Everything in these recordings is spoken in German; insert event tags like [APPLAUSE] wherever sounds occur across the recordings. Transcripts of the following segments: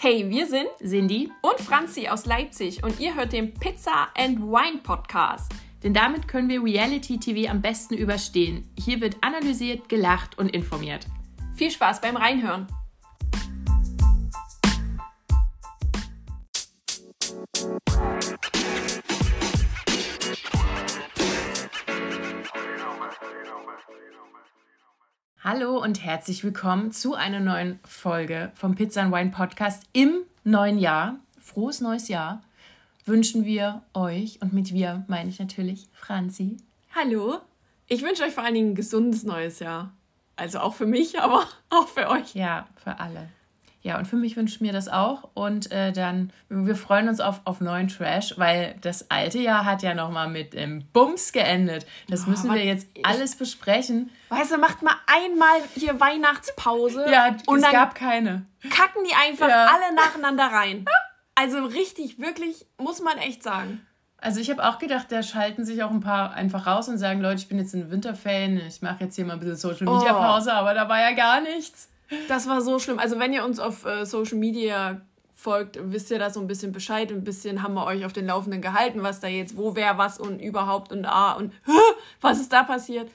Hey, wir sind Cindy und Franzi aus Leipzig und ihr hört den Pizza and Wine Podcast. Denn damit können wir Reality TV am besten überstehen. Hier wird analysiert, gelacht und informiert. Viel Spaß beim Reinhören. Hallo und herzlich willkommen zu einer neuen Folge vom Pizza and Wine Podcast im neuen Jahr. Frohes neues Jahr wünschen wir euch und mit wir meine ich natürlich Franzi. Hallo. Ich wünsche euch vor allen Dingen ein gesundes neues Jahr. Also auch für mich, [LAUGHS] aber auch für euch. Ja, für alle. Ja, und für mich wünsche ich mir das auch. Und äh, dann, wir freuen uns auf, auf neuen Trash, weil das alte Jahr hat ja nochmal mit ähm, Bums geendet. Das oh, müssen wir jetzt alles besprechen. Weißt du, macht mal einmal hier Weihnachtspause. Ja, und es gab keine. Kacken die einfach ja. alle nacheinander rein. Also richtig, wirklich, muss man echt sagen. Also ich habe auch gedacht, da schalten sich auch ein paar einfach raus und sagen, Leute, ich bin jetzt in Winterferien, ich mache jetzt hier mal ein bisschen Social Media Pause, oh. aber da war ja gar nichts. Das war so schlimm. Also wenn ihr uns auf äh, Social Media folgt, wisst ihr da so ein bisschen Bescheid. Ein bisschen haben wir euch auf den Laufenden gehalten, was da jetzt, wo, wer, was und überhaupt und ah und was ist da passiert.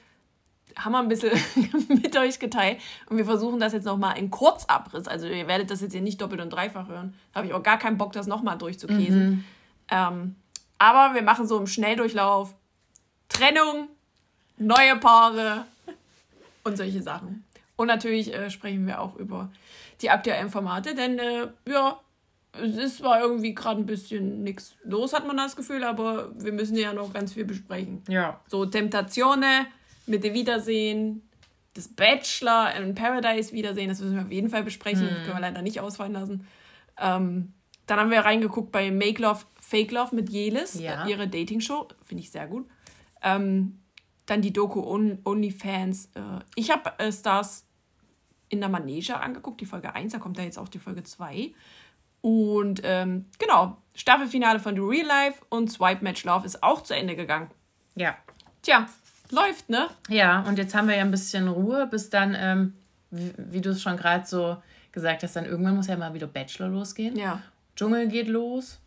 Haben wir ein bisschen [LAUGHS] mit euch geteilt. Und wir versuchen das jetzt nochmal in Kurzabriss. Also ihr werdet das jetzt hier nicht doppelt und dreifach hören. Da habe ich auch gar keinen Bock, das nochmal durchzukäsen. Mhm. Ähm, aber wir machen so im Schnelldurchlauf Trennung, neue Paare und solche Sachen. Und natürlich äh, sprechen wir auch über die aktuellen Formate, denn äh, ja, es ist zwar irgendwie gerade ein bisschen nichts los, hat man das Gefühl, aber wir müssen ja noch ganz viel besprechen. Ja. So Temptationen, mit dem Wiedersehen, das Bachelor in Paradise Wiedersehen, das müssen wir auf jeden Fall besprechen. Hm. können wir leider nicht ausfallen lassen. Ähm, dann haben wir reingeguckt bei Make Love, Fake Love mit Jelis, ja. ihre Dating-Show. Finde ich sehr gut. Ähm, dann die Doku OnlyFans. Äh, ich habe äh, Stars in der Manege angeguckt, die Folge 1, da kommt da jetzt auch die Folge 2. Und ähm, genau, Staffelfinale von The Real Life und Swipe Match Love ist auch zu Ende gegangen. Ja. Tja, läuft, ne? Ja, und jetzt haben wir ja ein bisschen Ruhe, bis dann, ähm, wie, wie du es schon gerade so gesagt hast, dann irgendwann muss ja mal wieder Bachelor losgehen. Ja. Dschungel geht los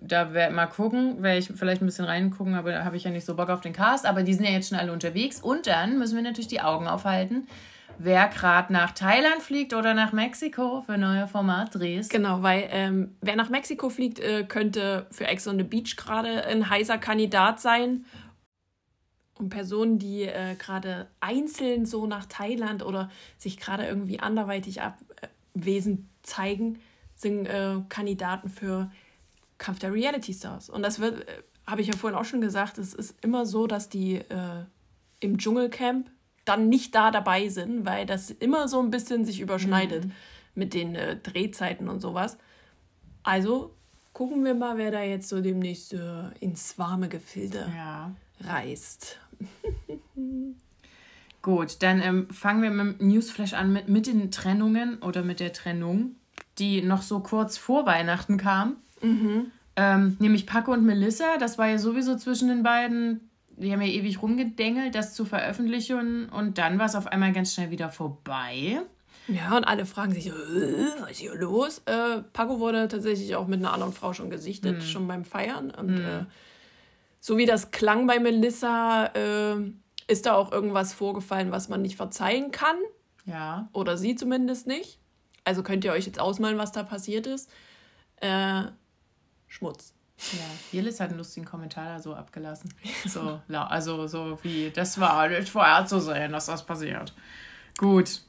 da werde mal gucken, werde ich vielleicht ein bisschen reingucken, aber da habe ich ja nicht so Bock auf den Cast. Aber die sind ja jetzt schon alle unterwegs. Und dann müssen wir natürlich die Augen aufhalten, wer gerade nach Thailand fliegt oder nach Mexiko für neue Formatdrehs. Genau, weil ähm, wer nach Mexiko fliegt, äh, könnte für Ex on the Beach gerade ein heißer Kandidat sein. Und Personen, die äh, gerade einzeln so nach Thailand oder sich gerade irgendwie anderweitig abwesend zeigen, sind äh, Kandidaten für Kampf der Reality Stars. Und das wird, äh, habe ich ja vorhin auch schon gesagt, es ist immer so, dass die äh, im Dschungelcamp dann nicht da dabei sind, weil das immer so ein bisschen sich überschneidet mhm. mit den äh, Drehzeiten und sowas. Also gucken wir mal, wer da jetzt so demnächst äh, ins warme Gefilde ja. reist. [LAUGHS] Gut, dann ähm, fangen wir mit dem Newsflash an mit, mit den Trennungen oder mit der Trennung, die noch so kurz vor Weihnachten kam. Mhm. Ähm, nämlich Paco und Melissa, das war ja sowieso zwischen den beiden, die haben ja ewig rumgedengelt, das zu veröffentlichen und dann war es auf einmal ganz schnell wieder vorbei. Ja, und alle fragen sich, äh, was ist hier los? Äh, Paco wurde tatsächlich auch mit einer anderen Frau schon gesichtet, mhm. schon beim Feiern. Und mhm. äh, so wie das klang bei Melissa, äh, ist da auch irgendwas vorgefallen, was man nicht verzeihen kann. Ja. Oder sie zumindest nicht. Also könnt ihr euch jetzt ausmalen, was da passiert ist. Äh, Schmutz. Ja, Jelis hat einen lustigen Kommentar da so abgelassen. So, also so wie, das war nicht vorher zu sehen, dass das passiert. Gut.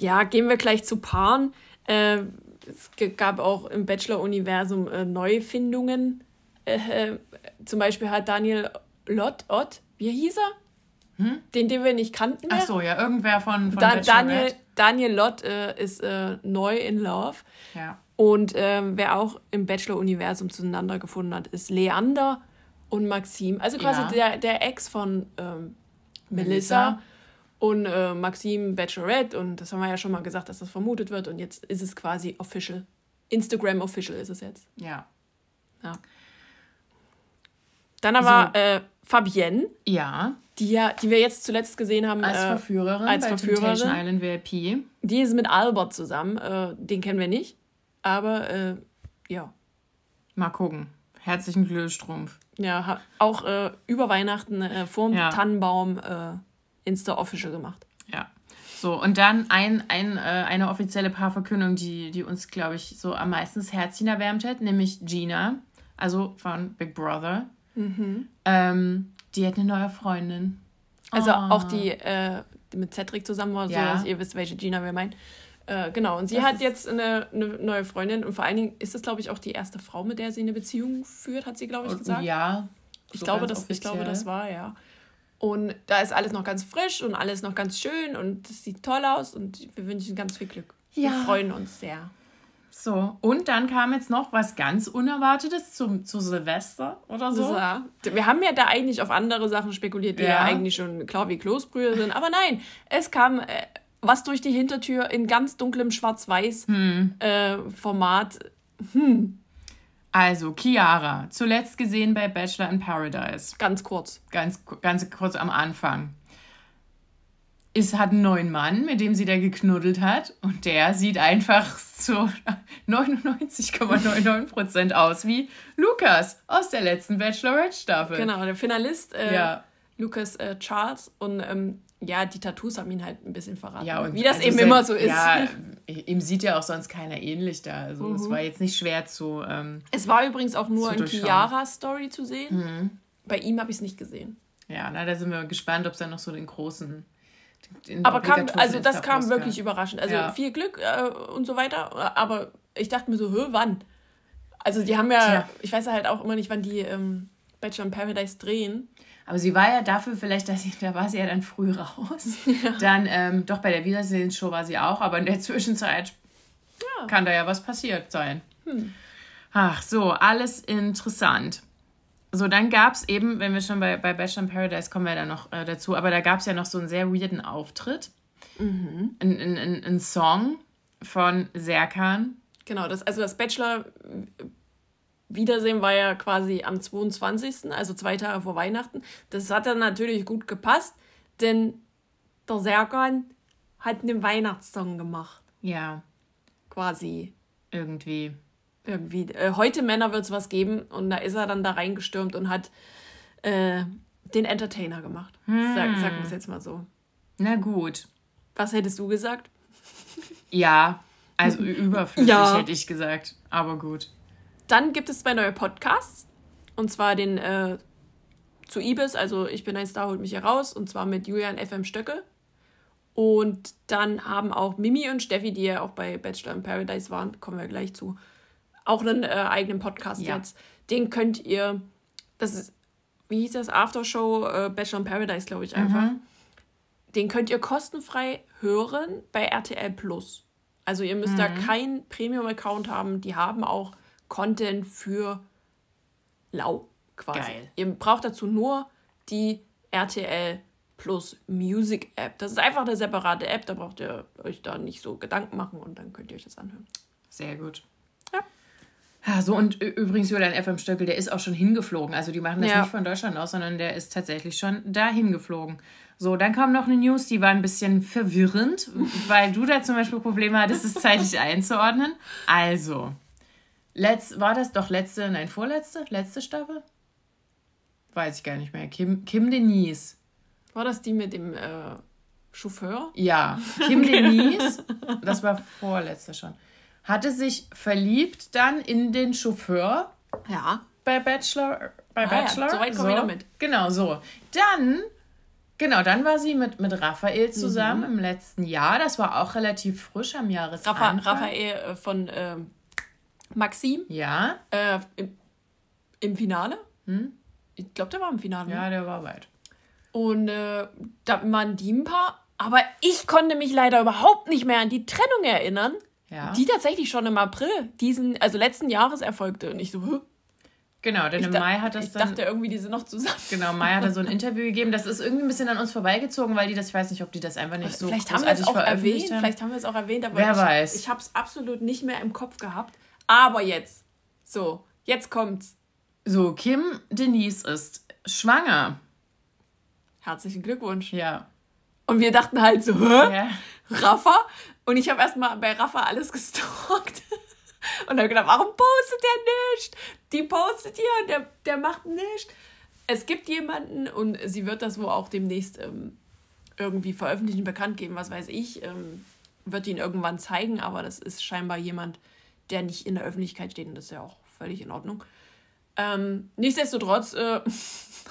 Ja, gehen wir gleich zu Paaren. Äh, es gab auch im Bachelor-Universum äh, Neufindungen. Äh, äh zum Beispiel hat Daniel Lott, Ott, wie hieß er? Hm? Den, den wir nicht kannten. Mehr. Ach so, ja, irgendwer von, von da, Daniel, Daniel Lott äh, ist äh, neu in Love. Ja. Und ähm, wer auch im Bachelor-Universum zueinander gefunden hat, ist Leander und Maxim. Also quasi ja. der, der Ex von ähm, Melissa. Melissa. Und äh, Maxim Bachelorette. Und das haben wir ja schon mal gesagt, dass das vermutet wird. Und jetzt ist es quasi official. Instagram official ist es jetzt. Ja. Ja. Dann aber so. äh, Fabienne. Ja. Die, ja, die wir jetzt zuletzt gesehen haben. Als äh, Verführerin. Als bei Verführerin. Temptation Island VIP. Die ist mit Albert zusammen. Äh, den kennen wir nicht. Aber äh, ja. Mal gucken. Herzlichen Glühstrumpf. Ja, auch äh, über Weihnachten äh, vorm Ja. Tannenbaum äh, Insta-Official gemacht. Ja. So, und dann ein, ein, äh, eine offizielle Paarverkündung, die, die uns, glaube ich, so am meisten das Herzchen erwärmt hat, nämlich Gina, also von Big Brother. Ähm, die hat eine neue Freundin. Also Ah. auch die, äh, die mit Cedric zusammen war, so Ja. dass ihr wisst, welche Gina wir meinen. Äh, genau, und sie Das hat jetzt eine, eine neue Freundin und vor allen Dingen ist es, glaube ich, auch die erste Frau, mit der sie eine Beziehung führt, hat sie, glaube ich, gesagt. Ja. ich, so glaube, ganz das, ich glaube, das war, ja. Und da ist alles noch ganz frisch und alles noch ganz schön und es sieht toll aus und wir wünschen ganz viel Glück. Wir Ja. freuen uns sehr. So, und dann kam jetzt noch was ganz Unerwartetes zum, zu Silvester oder so. So. Wir haben ja da eigentlich auf andere Sachen spekuliert, die ja, Ja. eigentlich schon klar wie Kloßbrühe sind. Aber nein, es kam äh, was durch die Hintertür in ganz dunklem Schwarz-Weiß Hm. äh, Format. Also, Chiara, zuletzt gesehen bei Bachelor in Paradise. Ganz kurz. Ganz, ganz kurz am Anfang. Es hat einen neuen Mann, mit dem sie da geknuddelt hat. Und der sieht einfach [LAUGHS] zu 99,99% aus wie Lukas aus der letzten Bachelorette-Staffel. Genau, der Finalist äh, Ja. Lucas äh, Charles. Und ähm, ja, die Tattoos haben ihn halt ein bisschen verraten. Ja, und wie das also eben se- immer so ist. Ja, [LAUGHS] ihm sieht ja auch sonst keiner ähnlich da. Also Mhm. es war jetzt nicht schwer zu. Ähm, Es war übrigens auch nur in. Mhm. Chiaras Story zu sehen. Bei ihm habe ich es nicht gesehen. ja, na, da sind wir gespannt, ob es dann noch so den großen. Den Aber kam, also das kam Insta-Post wirklich überraschend. Also Ja. viel Glück äh, und so weiter. Aber ich dachte mir so, hö, wann? Also die haben ja, Tja. ich weiß ja halt auch immer nicht, wann die ähm, Bachelor in Paradise drehen. Aber sie war ja dafür vielleicht, dass sie, da war sie ja dann früh raus. [LAUGHS] Dann, ähm, doch bei der Wiedersehensshow war sie auch, aber in der Zwischenzeit kann da ja was passiert sein. Ach so, alles interessant. So, dann gab es eben, wenn wir schon bei, bei Bachelor in Paradise kommen wir da noch äh, dazu, aber da gab es ja noch so einen sehr weirden Auftritt. Ein, ein, ein, ein Song von Serkan. Genau, das, also das Bachelor Wiedersehen war ja quasi am 22., also zwei Tage vor Weihnachten. Das hat dann natürlich gut gepasst, denn der Serkan hat einen Weihnachtssong gemacht, Ja, quasi. irgendwie. irgendwie, äh, heute Männer wird es was geben und da ist er dann da reingestürmt und hat äh, den Entertainer gemacht. Sag, sagen wir es jetzt mal so. Na gut. Was hättest du gesagt? Ja, also überflüssig Ja. hätte ich gesagt. Aber gut. Dann gibt es zwei neue Podcasts und zwar den äh, zu Ibis, also ich bin ein Star, holt mich heraus und zwar mit Julian FM Stöcke. Und dann haben auch Mimi und Steffi, die ja auch bei Bachelor in Paradise waren, kommen wir gleich zu, auch einen äh, eigenen Podcast Ja. jetzt. Den könnt ihr, das ist, wie hieß das, Aftershow äh, Bachelor in Paradise, glaube ich einfach. Den könnt ihr kostenfrei hören bei RTL Plus. Also ihr müsst da keinen Premium-Account haben. Die haben auch Content für lau quasi. Geil. Ihr braucht dazu nur die RTL Plus Music App. Das ist einfach eine separate App, da braucht ihr euch da nicht so Gedanken machen und dann könnt ihr euch das anhören. Sehr gut. Ja. Ja, so und übrigens Julian FM Stöckel, der ist auch schon hingeflogen. Also die machen das Ja. nicht von Deutschland aus, sondern der ist tatsächlich schon dahin geflogen. So, dann kam noch eine News, die war ein bisschen verwirrend, weil du da zum Beispiel Probleme hattest, es zeitlich einzuordnen. Also, letzt, war das doch letzte, nein, vorletzte, letzte Staffel? Weiß ich gar nicht mehr. Kim, Kim Denise. War das die mit dem äh, Chauffeur? Ja, [LAUGHS] Kim Denise, das war vorletzte schon, hatte sich verliebt dann in den Chauffeur Ja. bei Bachelor. Bei Ah ja, Bachelor. so weit kommen wir noch mit. Genau, so. Dann, genau, dann war sie mit, mit Raphael Mhm. zusammen im letzten Jahr. Das war auch relativ frisch am Jahresanfang. Raphael äh, von ähm, Maxim Ja, äh, im, im Finale. Ich glaube, der war im Finale. ne? ja, der war weit. Und äh, da waren die ein paar. Aber ich konnte mich leider überhaupt nicht mehr an die Trennung erinnern, Ja. die tatsächlich schon im April diesen, also letzten Jahres erfolgte. Und ich so, hä? Genau, denn Ich im Mai hat das ich dann. dachte irgendwie, die sind noch zusammen. Genau, Mai hat da so ein [LAUGHS] Interview gegeben. Das ist irgendwie ein bisschen an uns vorbeigezogen, weil die das, ich weiß nicht, ob die das einfach nicht so vielleicht haben wir es großartig auch veröffentlicht erwähnt. haben. Vielleicht haben wir es auch erwähnt, aber Wer ich, weiß. ich habe es absolut nicht mehr im Kopf gehabt. Aber jetzt, so, jetzt kommt's. So, Kim Denise ist schwanger. Herzlichen Glückwunsch. Ja. Und wir dachten halt so, hä? ja. Rafa? Und ich habe erstmal bei Rafa alles [LAUGHS] gestalkt. Und dann gedacht, warum postet der nicht? Die postet hier und der, der macht nicht. Es gibt jemanden und sie wird das wohl auch demnächst ähm, irgendwie veröffentlichen, bekannt geben, was weiß ich. Ähm, wird ihn irgendwann zeigen, aber das ist scheinbar jemand, der nicht in der Öffentlichkeit steht und das ist ja auch völlig in Ordnung. Ähm, nichtsdestotrotz äh,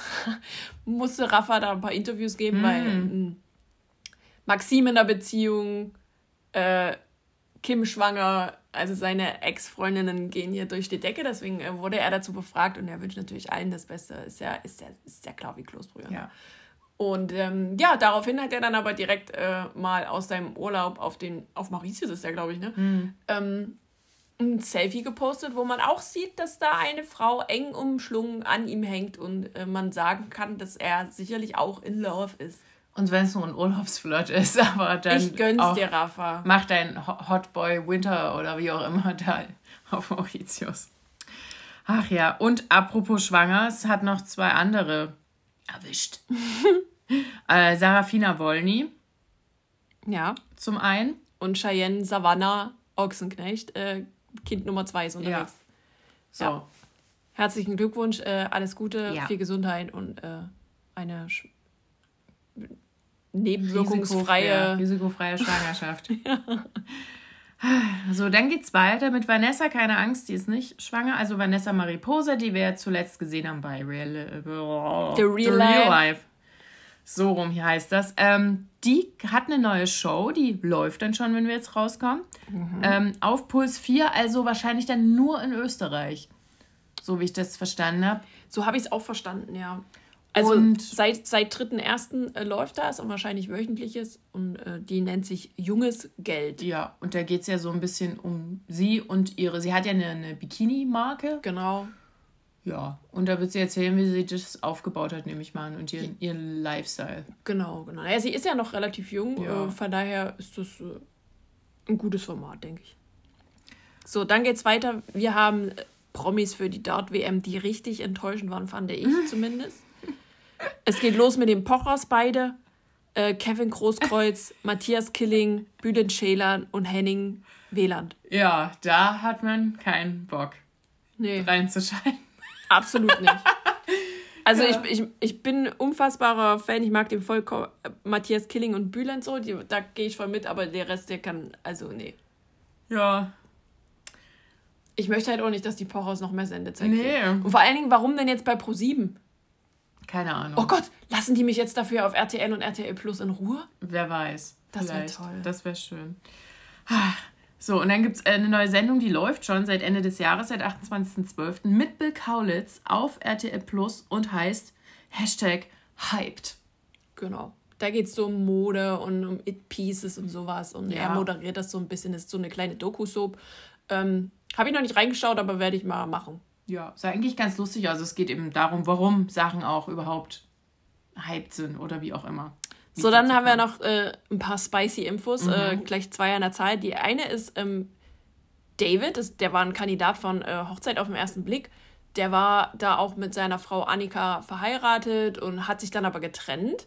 [LAUGHS] musste Rafa da ein paar Interviews geben, Mm. weil ähm, Maxim in der Beziehung, äh, Kim schwanger, also seine Ex-Freundinnen gehen hier durch die Decke, deswegen äh, wurde er dazu befragt und er wünscht natürlich allen das Beste. Ist ja, ist ja, ist ja klar wie Kloßbrühe. Ja. Und ähm, ja, daraufhin hat er dann aber direkt äh, mal aus seinem Urlaub auf den, auf Mauritius ist der, glaube ich, ne? Ähm, ein Selfie gepostet, wo man auch sieht, dass da eine Frau eng umschlungen an ihm hängt und äh, man sagen kann, dass er sicherlich auch in Love ist. Und wenn es nur ein Urlaubsflirt ist, [LAUGHS] aber dann. ich gönn's dir, Rafa. Mach dein Ho- Hotboy Winter oder wie auch immer [LAUGHS] da auf Mauritius. Ach ja, und apropos schwanger, es hat noch zwei andere erwischt. [LAUGHS] äh, Sarafina Wolny Ja. zum einen. Und Cheyenne Savannah Ochsenknecht, äh, Kind Nummer zwei ist unterwegs. So. Ja. Herzlichen Glückwunsch, äh, alles Gute, Ja. viel Gesundheit und äh, eine sch- nebenwirkungsfreie. risikofreie Schwangerschaft. [LAUGHS] So, dann geht's weiter mit Vanessa, keine Angst, die ist nicht schwanger. Also Vanessa Mariposa, die wir zuletzt gesehen haben bei Real, äh, The Real Life. So rum hier heißt das. Ähm, die hat eine neue Show, die läuft dann schon, wenn wir jetzt rauskommen. Mhm. Ähm, auf Puls 4, also wahrscheinlich dann nur in Österreich. So wie ich das verstanden habe. So habe ich es auch verstanden, ja. Also Und- seit, seit 3.1. Äh, läuft das und wahrscheinlich wöchentliches und äh, die nennt sich Junges Geld. Ja, und da geht es ja so ein bisschen um sie und ihre. Sie hat ja eine, eine Bikini-Marke. Genau. Ja, und da wird sie erzählen, wie sie das aufgebaut hat, nehme ich mal an, und ihren, ihren Lifestyle. Genau, genau. Ja, sie ist ja noch relativ jung, Ja. äh, von daher ist das äh, ein gutes Format, denke ich. So, dann geht's weiter. Wir haben äh, Promis für die Dart-WM, die richtig enttäuschend waren, fand ich [LAUGHS] zumindest. Es geht los mit den Pochers beide. Äh, Kevin Großkreuz, [LAUGHS] Matthias Killing, Bülent Schälern und Henning Wieland. Ja, da hat man keinen Bock Nee, reinzuschalten. Absolut nicht. [LAUGHS] Also ich, ich, ich bin unfassbarer Fan, ich mag den vollkommen Matthias Killing und Bülent so, die, da gehe ich voll mit, aber der Rest, der kann, also nee. Ja, Ich möchte halt auch nicht, dass die Pochers noch mehr Sendezeit Nee. kriegen. Und vor allen Dingen, warum denn jetzt bei Pro7? keine Ahnung. Oh Gott, lassen die mich jetzt dafür auf RTL und RTL Plus in Ruhe? Wer weiß. Das wär Vielleicht. toll. Das wäre schön. So, und dann gibt es eine neue Sendung, die läuft schon seit Ende des Jahres, seit 28.12. mit Bill Kaulitz auf RTL Plus und heißt Hashtag Hyped. Genau. Da geht es so um Mode und um It-Pieces und sowas. Und Ja. er moderiert das so ein bisschen. Das ist so eine kleine Doku-Soap. Ähm, Habe ich noch nicht reingeschaut, aber werde ich mal machen. Ja, ist eigentlich ganz lustig. Also es geht eben darum, warum Sachen auch überhaupt hyped sind oder wie auch immer. So, dann haben wir noch äh, ein paar spicy Infos, äh, gleich zwei an der Zahl. Die eine ist ähm, David, das, der war ein Kandidat von äh, Hochzeit auf den ersten Blick. Der war da auch mit seiner Frau Annika verheiratet und hat sich dann aber getrennt.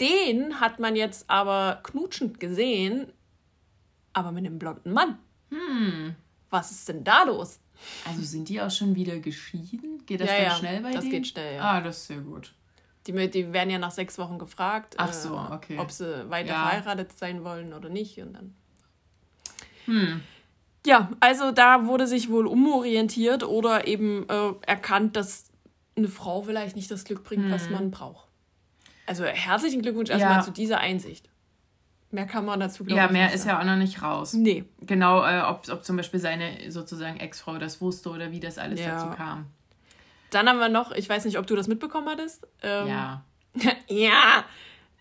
Den hat man jetzt aber knutschend gesehen, aber mit einem blonden Mann. Hm. Was ist denn da los? Also sind die auch schon wieder geschieden? Geht das Ja, dann ja, schnell bei das denen? geht schnell, ja. Ah, das ist sehr gut. Die, die werden ja nach sechs Wochen gefragt, Ach so, okay. ob sie weiter Ja. verheiratet sein wollen oder nicht. Und dann. Hm. Ja, also da wurde sich wohl umorientiert oder eben äh, erkannt, dass eine Frau vielleicht nicht das Glück bringt, was man braucht. Also herzlichen Glückwunsch erstmal Hm. Ja. zu dieser Einsicht. Mehr kann man dazu, glaube Ja, mehr ist sagen. ja auch noch nicht raus. Nee. Genau, äh, ob, ob zum Beispiel seine sozusagen Ex-Frau das wusste oder wie das alles Ja. dazu kam. Dann haben wir noch, ich weiß nicht, ob du das mitbekommen hattest. Ähm, Ja. [LAUGHS] ja,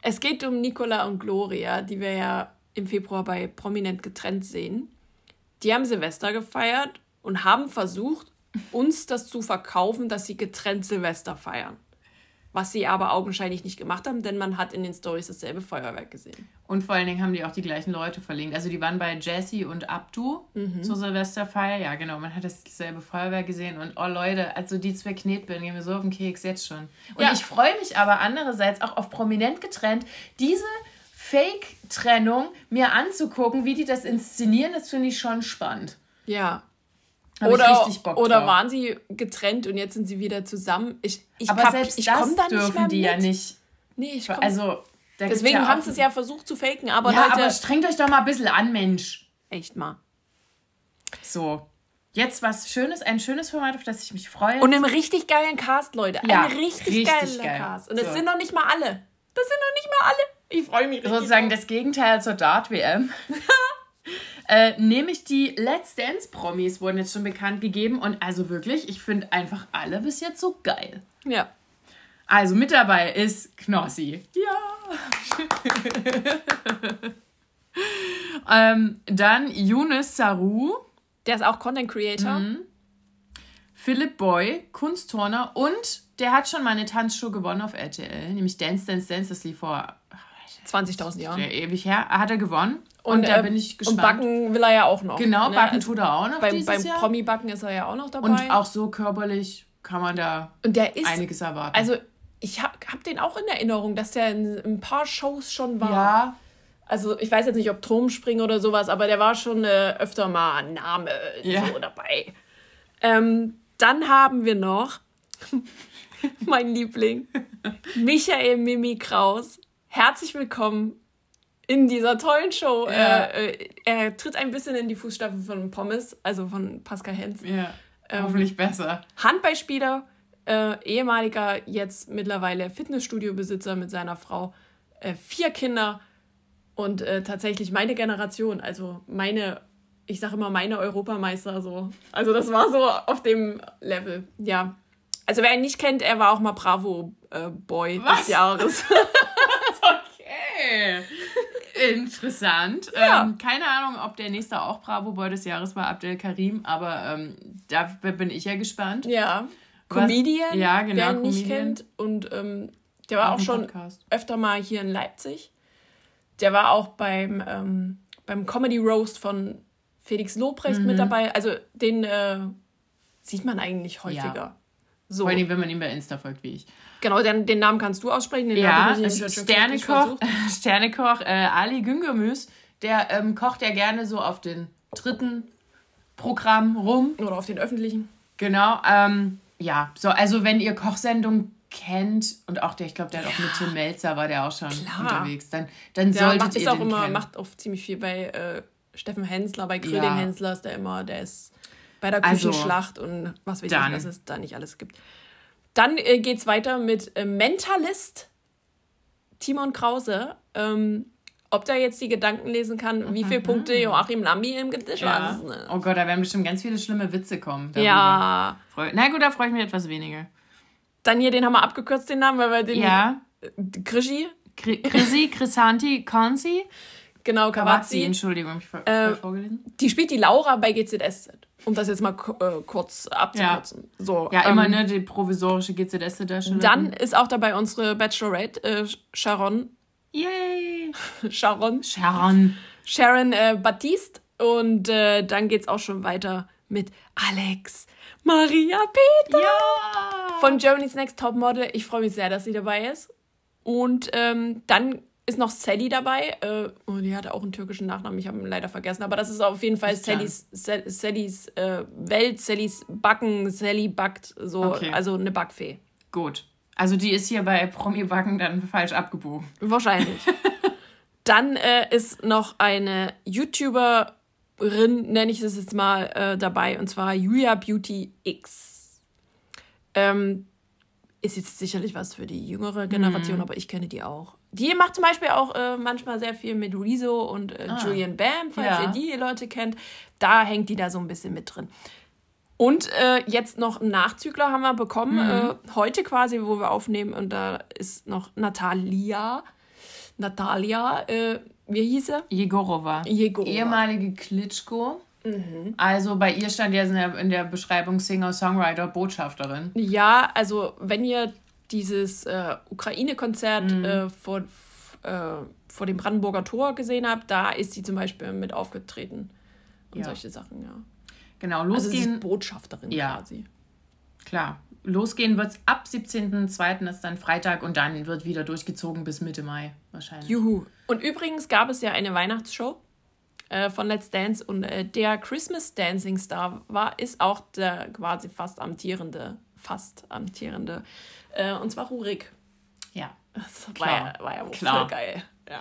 es geht um Nicola und Gloria, die wir ja im Februar bei Prominent getrennt sehen. Die haben Silvester gefeiert und haben versucht, uns das zu verkaufen, dass sie getrennt Silvester feiern. Was sie aber augenscheinlich nicht gemacht haben, denn man hat in den Stories dasselbe Feuerwerk gesehen. Und vor allen Dingen haben die auch die gleichen Leute verlinkt. Also die waren bei Jessie und Abdu Mhm. zur Silvesterfeier. Ja, genau, man hat dasselbe Feuerwerk gesehen. Und oh Leute, also die zwei Knetbirnen gehen mir so auf den Keks jetzt schon. Und Ja. ich freue mich aber andererseits auch auf prominent getrennt, diese Fake-Trennung mir anzugucken, wie die das inszenieren, das finde ich schon spannend. Ja. Hab Oder, oder waren sie getrennt und jetzt sind sie wieder zusammen? Ich, ich, Aber kap- selbst ich das da nicht dürfen die mit. ja nicht. Nee, ich komm, Also, deswegen ja haben sie es ja versucht zu faken, aber Ja, Leute, aber strengt euch doch mal ein bisschen an, Mensch. echt mal. So. Jetzt was Schönes, ein schönes Format, auf das ich mich freue. Und einem richtig geilen Cast, Leute. Ja, ein richtig, richtig geiler geil. Cast. Und es So. sind noch nicht mal alle. Das sind noch nicht mal alle. Ich freue mich richtig. sozusagen drauf. das Gegenteil zur Dart-WM. [LAUGHS] äh, nämlich die Let's Dance-Promis wurden jetzt schon bekannt gegeben. Und also wirklich, ich finde einfach alle bis jetzt so geil. Ja. Also mit dabei ist Knossi. Ja. [LAUGHS] ähm, dann Yunus Saru, Der ist auch Content Creator. Mhm. Philipp Boy, Kunstturner und der hat schon mal eine Tanzshow gewonnen auf RTL, nämlich Dance, Dance, Dance. Das lief vor 20.000 Jahren. ja, ewig her. Hat er gewonnen. Und, da äh, bin ich gespannt. Und Backen will er ja auch noch. Genau, ne? Backen Also tut er auch noch beim beim. Promi-Backen ist er ja auch noch dabei. Und auch so körperlich kann man da Und ist, einiges erwarten. also ich habe hab den auch in Erinnerung, dass der in ein paar Shows schon war. ja, Also ich weiß jetzt nicht, ob Turmspringen oder sowas, aber der war schon äh, öfter mal ein Name Ja. so dabei. Ähm, dann haben wir noch [LAUGHS] mein Liebling, [LAUGHS] Michael Mimi Kraus. Herzlich willkommen in dieser tollen Show. Ja. Äh, äh, er tritt ein bisschen in die Fußstapfen von Pommes, also von Pascal Hens. ja. Ähm, hoffentlich besser. Handballspieler, äh, ehemaliger, jetzt mittlerweile Fitnessstudio-Besitzer mit seiner Frau, äh, vier Kinder und äh, tatsächlich meine Generation, also meine, ich sage immer meine Europameister so. Also das war so auf dem Level, ja. Also wer ihn nicht kennt, er war auch mal Bravo-Boy Was? des Jahres. [LAUGHS] Okay. Interessant. Ja. Ähm, keine Ahnung, ob der nächste auch Bravo Boy des Jahres war, Abdel Karim, aber ähm, da bin ich ja gespannt. ja. Was- Comedian, Ja, genau, wer ihn nicht kennt. Und ähm, der war auch, ein schon Podcast. öfter mal hier in Leipzig. Der war auch beim, ähm, beim Comedy Roast von Felix Lobrecht Mhm. mit dabei. Also den äh, sieht man eigentlich häufiger. So, Vor allem, wenn man ihm bei Insta folgt, wie ich. genau, den, den Namen kannst du aussprechen. Den Ja, wirklich Sternekoch. [LAUGHS] Sternekoch äh, Ali Güngermüs, der ähm, kocht ja gerne so auf den dritten Programm rum. Oder auf den öffentlichen. Genau. Ähm, ja, so, also wenn ihr Kochsendung kennt und auch der, ich glaube, der hat auch mit Tim Melzer war der auch schon Klar. unterwegs, dann, dann Der solltet macht, ihr ist auch immer, kennen. macht auch ziemlich viel bei äh, Steffen Hensler, bei Grill Ja. den Hensler ist der immer, der ist bei der Also, Küchenschlacht und was weiß ich, was es da nicht alles gibt. Dann äh, geht's weiter mit äh, Mentalist Timon Krause. Ähm, ob der jetzt die Gedanken lesen kann, wie viele Punkte Joachim Lambi im Gedicht Mhm. ja. ist, Oh Gott, da werden bestimmt ganz viele schlimme Witze kommen. darüber. Ja, Freu- Na gut, da freue ich mich etwas weniger. dann hier, den haben wir abgekürzt, den Namen, weil wir den Ja, Krischi, Kri- Chrissy, Chrisanti, Konzi, genau, Kawazzi, Kawazzi, Entschuldigung, hab ich ver Äh, vorgelesen. die spielt die Laura bei GZSZ. Um das jetzt mal äh, kurz abzukürzen. So, Ja, immer ähm, ne, die provisorische GZS-Darstellerin. Dann ist auch dabei unsere Bachelorette, äh, Sharon, Yay! [LAUGHS] Sharon, Sharon. Sharon äh, Baptiste. Und äh, dann geht's auch schon weiter mit Alex Maria Peter Ja! von Germany's Next Top Model. Ich freue mich sehr, dass sie dabei ist. Und ähm, dann ist noch Sally dabei. Äh, oh, die hatte auch einen türkischen Nachnamen, ich habe ihn leider vergessen. Aber das ist auf jeden Fall. Sallys, Sal- Sallys äh, Welt, Sallys Backen, Sally backt so, Okay. also eine Backfee. Gut. Also die ist hier bei Promi Backen dann falsch abgebogen. Wahrscheinlich. [LAUGHS] Dann äh, ist noch eine YouTuberin, nenne ich es jetzt mal, äh, dabei, und zwar Julia Beauty X. Ähm, ist jetzt sicherlich was für die jüngere Generation, aber ich kenne die auch. Die macht zum Beispiel auch äh, manchmal sehr viel mit Rezo und äh, Julian Bam, falls Ja. ihr die Leute kennt. Da hängt die da so ein bisschen mit drin. Und äh, jetzt noch einen Nachzügler haben wir bekommen, äh, heute quasi, wo wir aufnehmen. Und da ist noch Natalia. Natalia, äh, wie hieß sie? Jegorova. Jegorova. Ehemalige Klitschko. Mhm. Also bei ihr stand ja in der, in der Beschreibung Singer-Songwriter, Botschafterin. Ja, also wenn ihr dieses äh, Ukraine-Konzert Mhm. äh, vor, äh, vor dem Brandenburger Tor gesehen habt, da ist sie zum Beispiel mit aufgetreten. Und Ja. solche Sachen, ja. Genau, Also sie losgehen. ist Botschafterin Ja. quasi. klar. Losgehen wird's ab 17.02. ist dann Freitag und dann wird wieder durchgezogen bis Mitte Mai wahrscheinlich. Juhu. Und übrigens gab es ja eine Weihnachtsshow äh, von Let's Dance und äh, der Christmas Dancing Star war, ist auch der quasi fast amtierende, fast amtierende, äh, und zwar Rurik. Ja. Das war Klar. ja, war ja Klar. voll geil. Ja.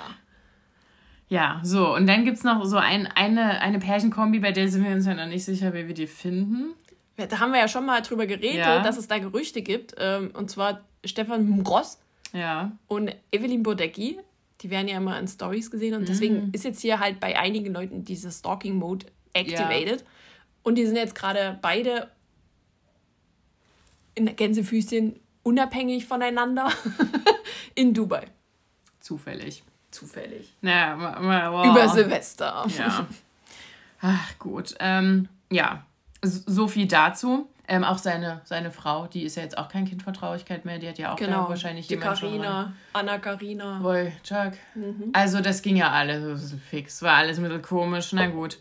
Ja, so. Und dann gibt es noch so ein, eine, eine Pärchenkombi, bei der sind wir uns ja noch nicht sicher, wie wir die finden. Ja, Da haben wir ja schon mal drüber geredet, Ja. dass es da Gerüchte gibt. Ähm, und zwar Stefan Mross Ja. und Evelyn Bodecki. Die werden ja immer in Stories gesehen. Und Mhm. deswegen ist jetzt hier halt bei einigen Leuten diese Stalking-Mode activated. Und die sind jetzt gerade beide in Gänsefüßchen unabhängig voneinander [LAUGHS] in Dubai. Zufällig. Zufällig. Naja, wow. Über Silvester. Ja. [LAUGHS] Ach, gut. Ähm, ja, so viel dazu. Ähm, auch seine, seine Frau, die ist ja jetzt auch kein Kind vor Traurigkeit mehr. Die hat ja auch Genau. wahrscheinlich die Carina, Anna Carina. Boy, Chuck. Mhm. Also das ging ja alles fix. War alles ein bisschen komisch. Na gut.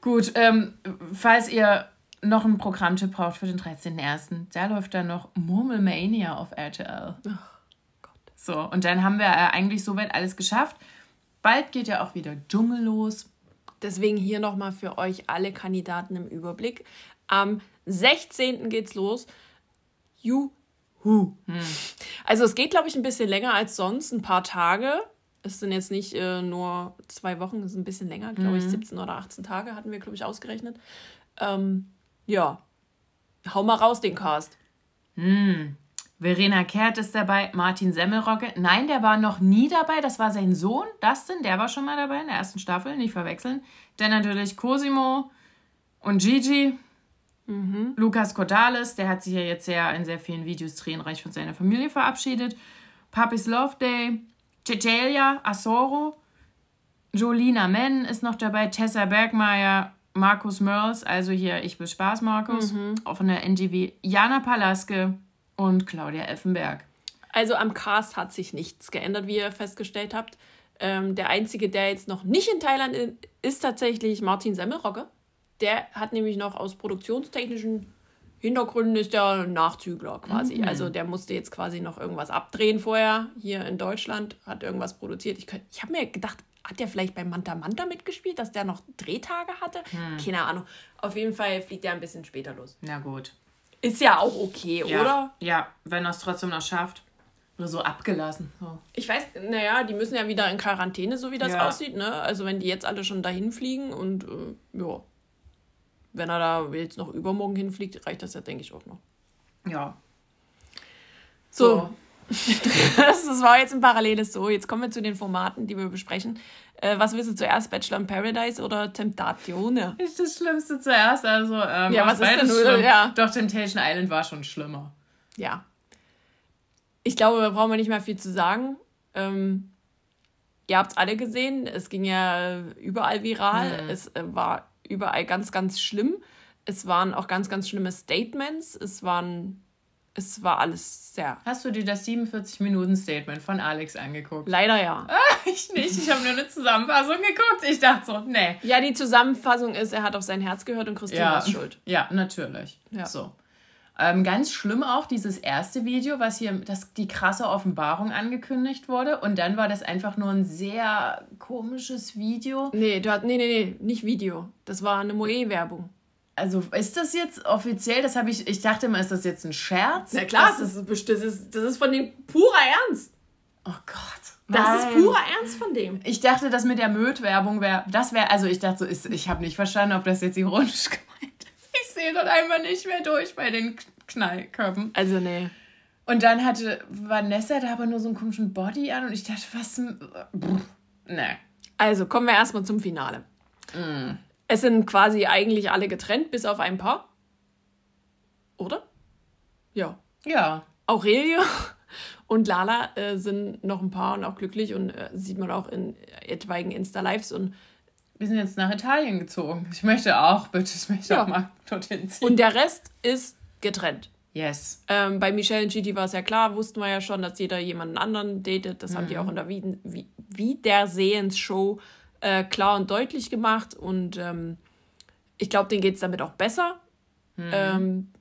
Gut, ähm, falls ihr noch einen Programmtipp braucht für den 13.01., da läuft dann noch Murmelmania auf RTL. So, und dann haben wir äh, eigentlich soweit alles geschafft. Bald geht ja auch wieder Dschungel los. Deswegen hier nochmal für euch alle Kandidaten im Überblick. Am 16. geht's los. Juhu. Also es geht, glaube ich, ein bisschen länger als sonst, ein paar Tage. Es sind jetzt nicht äh, nur zwei Wochen, es ist ein bisschen länger, glaube ich, 17 oder 18 Tage hatten wir, glaube ich, ausgerechnet. Ähm, ja, hau mal raus den Cast. Verena Kehrt ist dabei, Martin Semmelrogge. Nein, der war noch nie dabei. Das war sein Sohn, Dustin. Der war schon mal dabei in der ersten Staffel, nicht verwechseln. Dann natürlich Cosimo und Gigi. Lukas Cordalis, der hat sich ja jetzt sehr in sehr vielen Videos tränenreich von seiner Familie verabschiedet. Papis Love Day, Cecilia Asoro, Jolina Men ist noch dabei, Tessa Bergmeier, Markus Merls, also hier Ich will Spaß, Markus, auch von der NGW, Jana Palaske und Claudia Effenberg. Also am Cast hat sich nichts geändert, wie ihr festgestellt habt. Ähm, der einzige, der jetzt noch nicht in Thailand ist, ist tatsächlich Martin Semmelrogge. Der hat nämlich noch aus produktionstechnischen Hintergründen ist der ein Nachzügler quasi. Also der musste jetzt quasi noch irgendwas abdrehen vorher hier in Deutschland, hat irgendwas produziert. Ich, könnt- ich habe mir gedacht, hat der vielleicht bei Manta Manta mitgespielt, dass der noch Drehtage hatte? Keine Ahnung. Auf jeden Fall fliegt er ein bisschen später los. Na gut. Ist ja auch okay, Ja, oder? Ja, wenn er es trotzdem noch schafft. Oder so abgelassen. So. Ich weiß, naja, die müssen ja wieder in Quarantäne, so wie das Ja. aussieht, ne? Also wenn die jetzt alle schon dahin fliegen und äh, ja, wenn er da jetzt noch übermorgen hinfliegt, reicht das ja, denke ich, auch noch. Ja. So. Das, das war jetzt ein paralleles So. Jetzt kommen wir zu den Formaten, die wir besprechen. Äh, was willst du zuerst, Bachelor in Paradise oder Temptatione? Ist das Schlimmste zuerst, also ähm, Ja, was ist denn, schlimm. ja. Doch, Temptation Island war schon schlimmer. Ja. Ich glaube, da brauchen wir nicht mehr viel zu sagen. Ähm, ihr habt es alle gesehen. Es ging ja überall viral. Es äh, war überall ganz, ganz schlimm. Es waren auch ganz, ganz schlimme Statements. Es waren, es war alles sehr. Hast du dir das 47-Minuten-Statement von Alex angeguckt? Leider ja. Ich nicht, ich habe nur eine Zusammenfassung geguckt. Ich dachte so, nee. Ja, die Zusammenfassung ist, er hat auf sein Herz gehört und Christine Ja, ist schuld. ja natürlich. Ja. So. Ähm, ganz schlimm auch dieses erste Video, was hier, dass die krasse Offenbarung angekündigt wurde. Und dann war das einfach nur ein sehr komisches Video. Nee, du hast, nee, nee, nee, nicht Video. Das war eine Moe-Werbung. Also ist das jetzt offiziell? Das habe ich. Ich dachte immer, ist das jetzt ein Scherz? Na klar, Das, das ist, das ist, das ist von dem purer Ernst. oh Gott. Das ist Nein. purer Ernst von dem. Ich dachte, das mit der Möd-Werbung wäre. Das wäre. Also ich dachte so, ist, ich habe nicht verstanden, ob das jetzt ironisch [LAUGHS] gemeint ist. Ich sehe dort einfach nicht mehr durch bei den Knallköpfen. Also, nee. Und dann hatte Vanessa da aber nur so einen komischen Body an und ich dachte, was. Pff, Nee. Also kommen wir erstmal zum Finale. Es sind quasi eigentlich alle getrennt, bis auf ein Paar. Oder? Ja. Ja. Aurelie [LAUGHS] und Lala äh, sind noch ein Paar und auch glücklich und äh, sieht man auch in etwaigen Insta-Lives. Und, Wir sind jetzt nach Italien gezogen. Ich möchte auch, bitte, ich möchte Ja. auch mal dorthin ziehen. und der Rest ist getrennt. yes. Ähm, bei Michelle und Gigi war es ja klar, wussten wir ja schon, dass jeder jemanden anderen datet. Das haben die auch in der Wiedersehensshow äh, klar und deutlich gemacht. Und ähm, ich glaube, denen geht es damit auch besser. Ähm,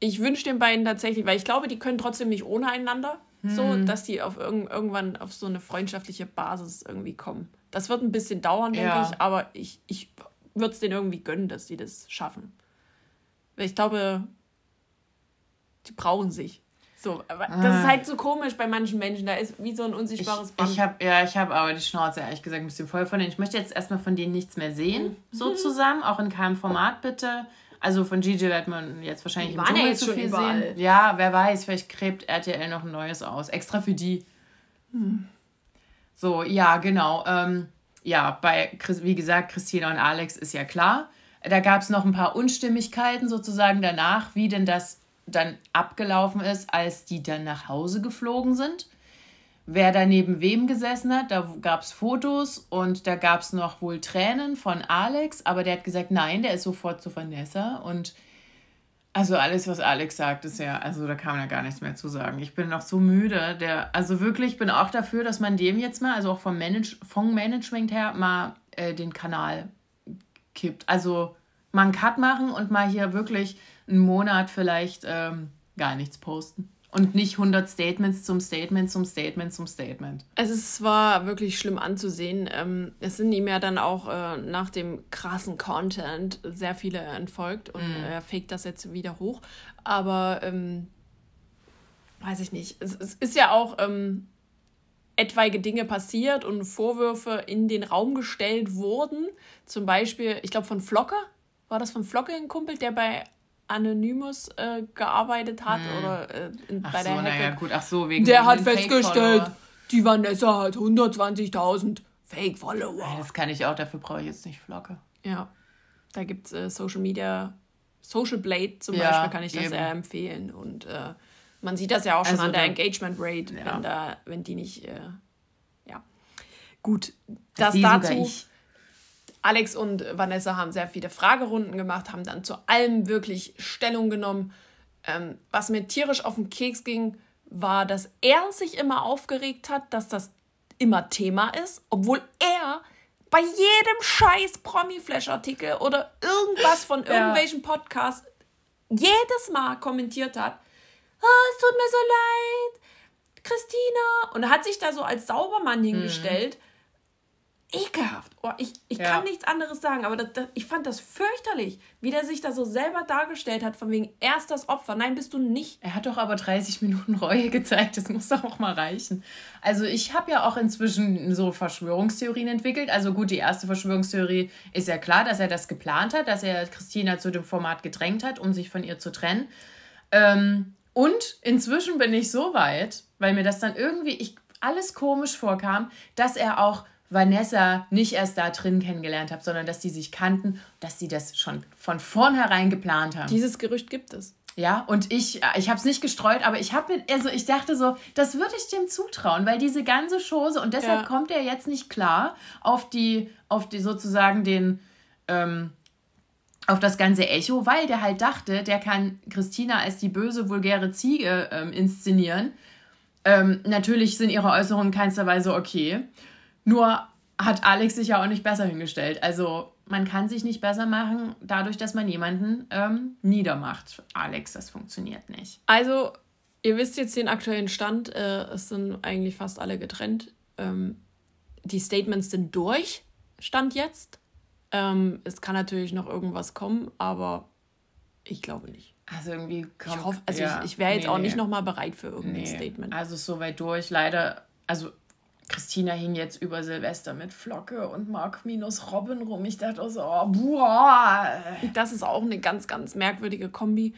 ich wünsche den beiden tatsächlich, weil ich glaube, die können trotzdem nicht ohne einander. So, dass die auf irgend, irgendwann auf so eine freundschaftliche Basis irgendwie kommen. Das wird ein bisschen dauern, denke Ja. ich, aber ich, ich würde es denen irgendwie gönnen, dass die das schaffen. Weil ich glaube, die brauchen sich. So, aber das Ah. ist halt so komisch bei manchen Menschen. Da ist wie so ein unsichtbares Band. Ich habe ja, ich habe aber die Schnauze ehrlich gesagt ein bisschen voll von denen. Ich möchte jetzt erstmal von denen nichts mehr sehen, Mhm. so zusammen, auch in keinem Format bitte. Also von Gigi wird man jetzt wahrscheinlich Die im ja Dschungel jetzt zu viel überall. sehen. Ja, wer weiß, vielleicht gräbt RTL noch ein neues aus, extra für die. Hm. So, ja, genau. Ähm, ja, bei, Chris- wie gesagt, Christina und Alex ist ja klar. Da gab es noch ein paar Unstimmigkeiten sozusagen danach, wie denn das dann abgelaufen ist, als die dann nach Hause geflogen sind. Wer da neben wem gesessen hat, da gab es Fotos und da gab es noch wohl Tränen von Alex, aber der hat gesagt, nein, der ist sofort zu Vanessa und also alles, was Alex sagt, ist ja, also da kann man ja gar nichts mehr zu sagen. Ich bin noch so müde. Der, also wirklich, ich bin auch dafür, dass man dem jetzt mal, also auch vom, Manage, vom Management her, mal äh, den Kanal kippt. Also mal einen Cut machen und mal hier wirklich einen Monat vielleicht ähm, gar nichts posten. Und nicht 100 Statements zum Statement, zum Statement, zum Statement. Es ist zwar wirklich schlimm anzusehen. Ähm, es sind ihm ja dann auch äh, nach dem krassen Content sehr viele entfolgt und er faked das jetzt wieder hoch. Aber ähm, weiß ich nicht. Es, es ist ja auch ähm, etwaige Dinge passiert und Vorwürfe in den Raum gestellt wurden. Zum Beispiel, ich glaube von Flocke. War das von Flocke ein Kumpel, der bei Anonymous äh, gearbeitet hat oder äh, bei so, der Hacke? gut, ach so, wegen Der wegen hat festgestellt, die Vanessa hat 120.000 Fake-Follower. Das kann ich auch, dafür brauche ich jetzt nicht Flocke. Ja, da gibt es äh, Social Media, Social Blade zum Ja, Beispiel, kann ich das eben. sehr empfehlen. Und äh, man sieht das ja auch schon Also an der Engagement Rate, Ja. wenn, da, wenn die nicht, äh, ja. Gut, Das das dazu. Alex und Vanessa haben sehr viele Fragerunden gemacht, haben dann zu allem wirklich Stellung genommen. Ähm, was mir tierisch auf den Keks ging, war, dass er sich immer aufgeregt hat, dass das immer Thema ist, obwohl er bei jedem scheiß Promi-Flash-Artikel oder irgendwas von irgendwelchen Podcasts jedes Mal kommentiert hat, oh, es tut mir so leid, Christina. Und hat sich da so als Saubermann hingestellt. Ekelhaft. Oh, ich ich Ja. kann nichts anderes sagen, aber das, das, ich fand das fürchterlich, wie der sich da so selber dargestellt hat, von wegen, er ist das Opfer. Nein, bist du nicht. Er hat doch aber 30 Minuten Reue gezeigt, das muss doch auch mal reichen. Also ich habe ja auch inzwischen so Verschwörungstheorien entwickelt. Also gut, die erste Verschwörungstheorie ist ja klar, dass er das geplant hat, dass er Christina zu dem Format gedrängt hat, um sich von ihr zu trennen. Ähm, und inzwischen bin ich so weit, weil mir das dann irgendwie ich, alles komisch vorkam, dass er auch Vanessa nicht erst da drin kennengelernt hat, sondern dass die sich kannten, dass sie das schon von vornherein geplant haben. Dieses Gerücht gibt es. Ja, und ich, ich habe es nicht gestreut, aber ich habe mir, also ich dachte so, das würde ich dem zutrauen, weil diese ganze Chose, und deshalb Ja. kommt er jetzt nicht klar auf die, auf die sozusagen den, ähm, auf das ganze Echo, weil der halt dachte, der kann Christina als die böse, vulgäre Ziege ähm, inszenieren. Ähm, natürlich sind ihre Äußerungen keinster Weise okay. Nur hat Alex sich ja auch nicht besser hingestellt. Also man kann sich nicht besser machen, dadurch, dass man jemanden ähm, niedermacht. Alex, das funktioniert nicht. Also, ihr wisst jetzt den aktuellen Stand. Äh, es sind eigentlich fast alle getrennt. Ähm, die Statements sind durch, Stand jetzt. Ähm, es kann natürlich noch irgendwas kommen, aber ich glaube nicht. Also irgendwie kommt, Ich hoffe, also ja, ich, ich wäre jetzt auch nee, nicht nochmal bereit für irgendein nee. Statement. Also ist so weit durch. Leider, also Christina hing jetzt über Silvester mit Flocke und Mark minus Robin rum. Ich dachte auch so, oh, boah. Das ist auch eine ganz, ganz merkwürdige Kombi.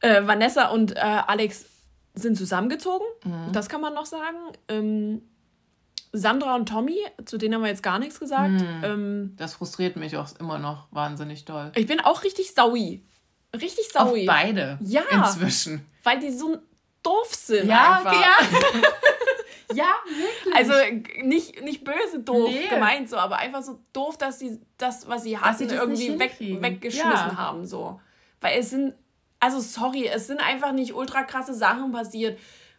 Äh, Vanessa und äh, Alex sind zusammengezogen, Mhm. das kann man noch sagen. Ähm, Sandra und Tommy, zu denen haben wir jetzt gar nichts gesagt. Mhm. Ähm, Das frustriert mich auch immer noch wahnsinnig doll. ich bin auch richtig saui. Richtig Auf saui. beide. Ja. Inzwischen. Weil die so doof sind. Ja, einfach. ja. [LAUGHS] ja, wirklich. Also nicht, nicht böse doof Nee. gemeint so, aber einfach so doof, dass sie das, was sie hatten, sie irgendwie weg, weggeschmissen Ja. haben. So. Weil es sind, also sorry, es sind einfach nicht ultra krasse Sachen passiert.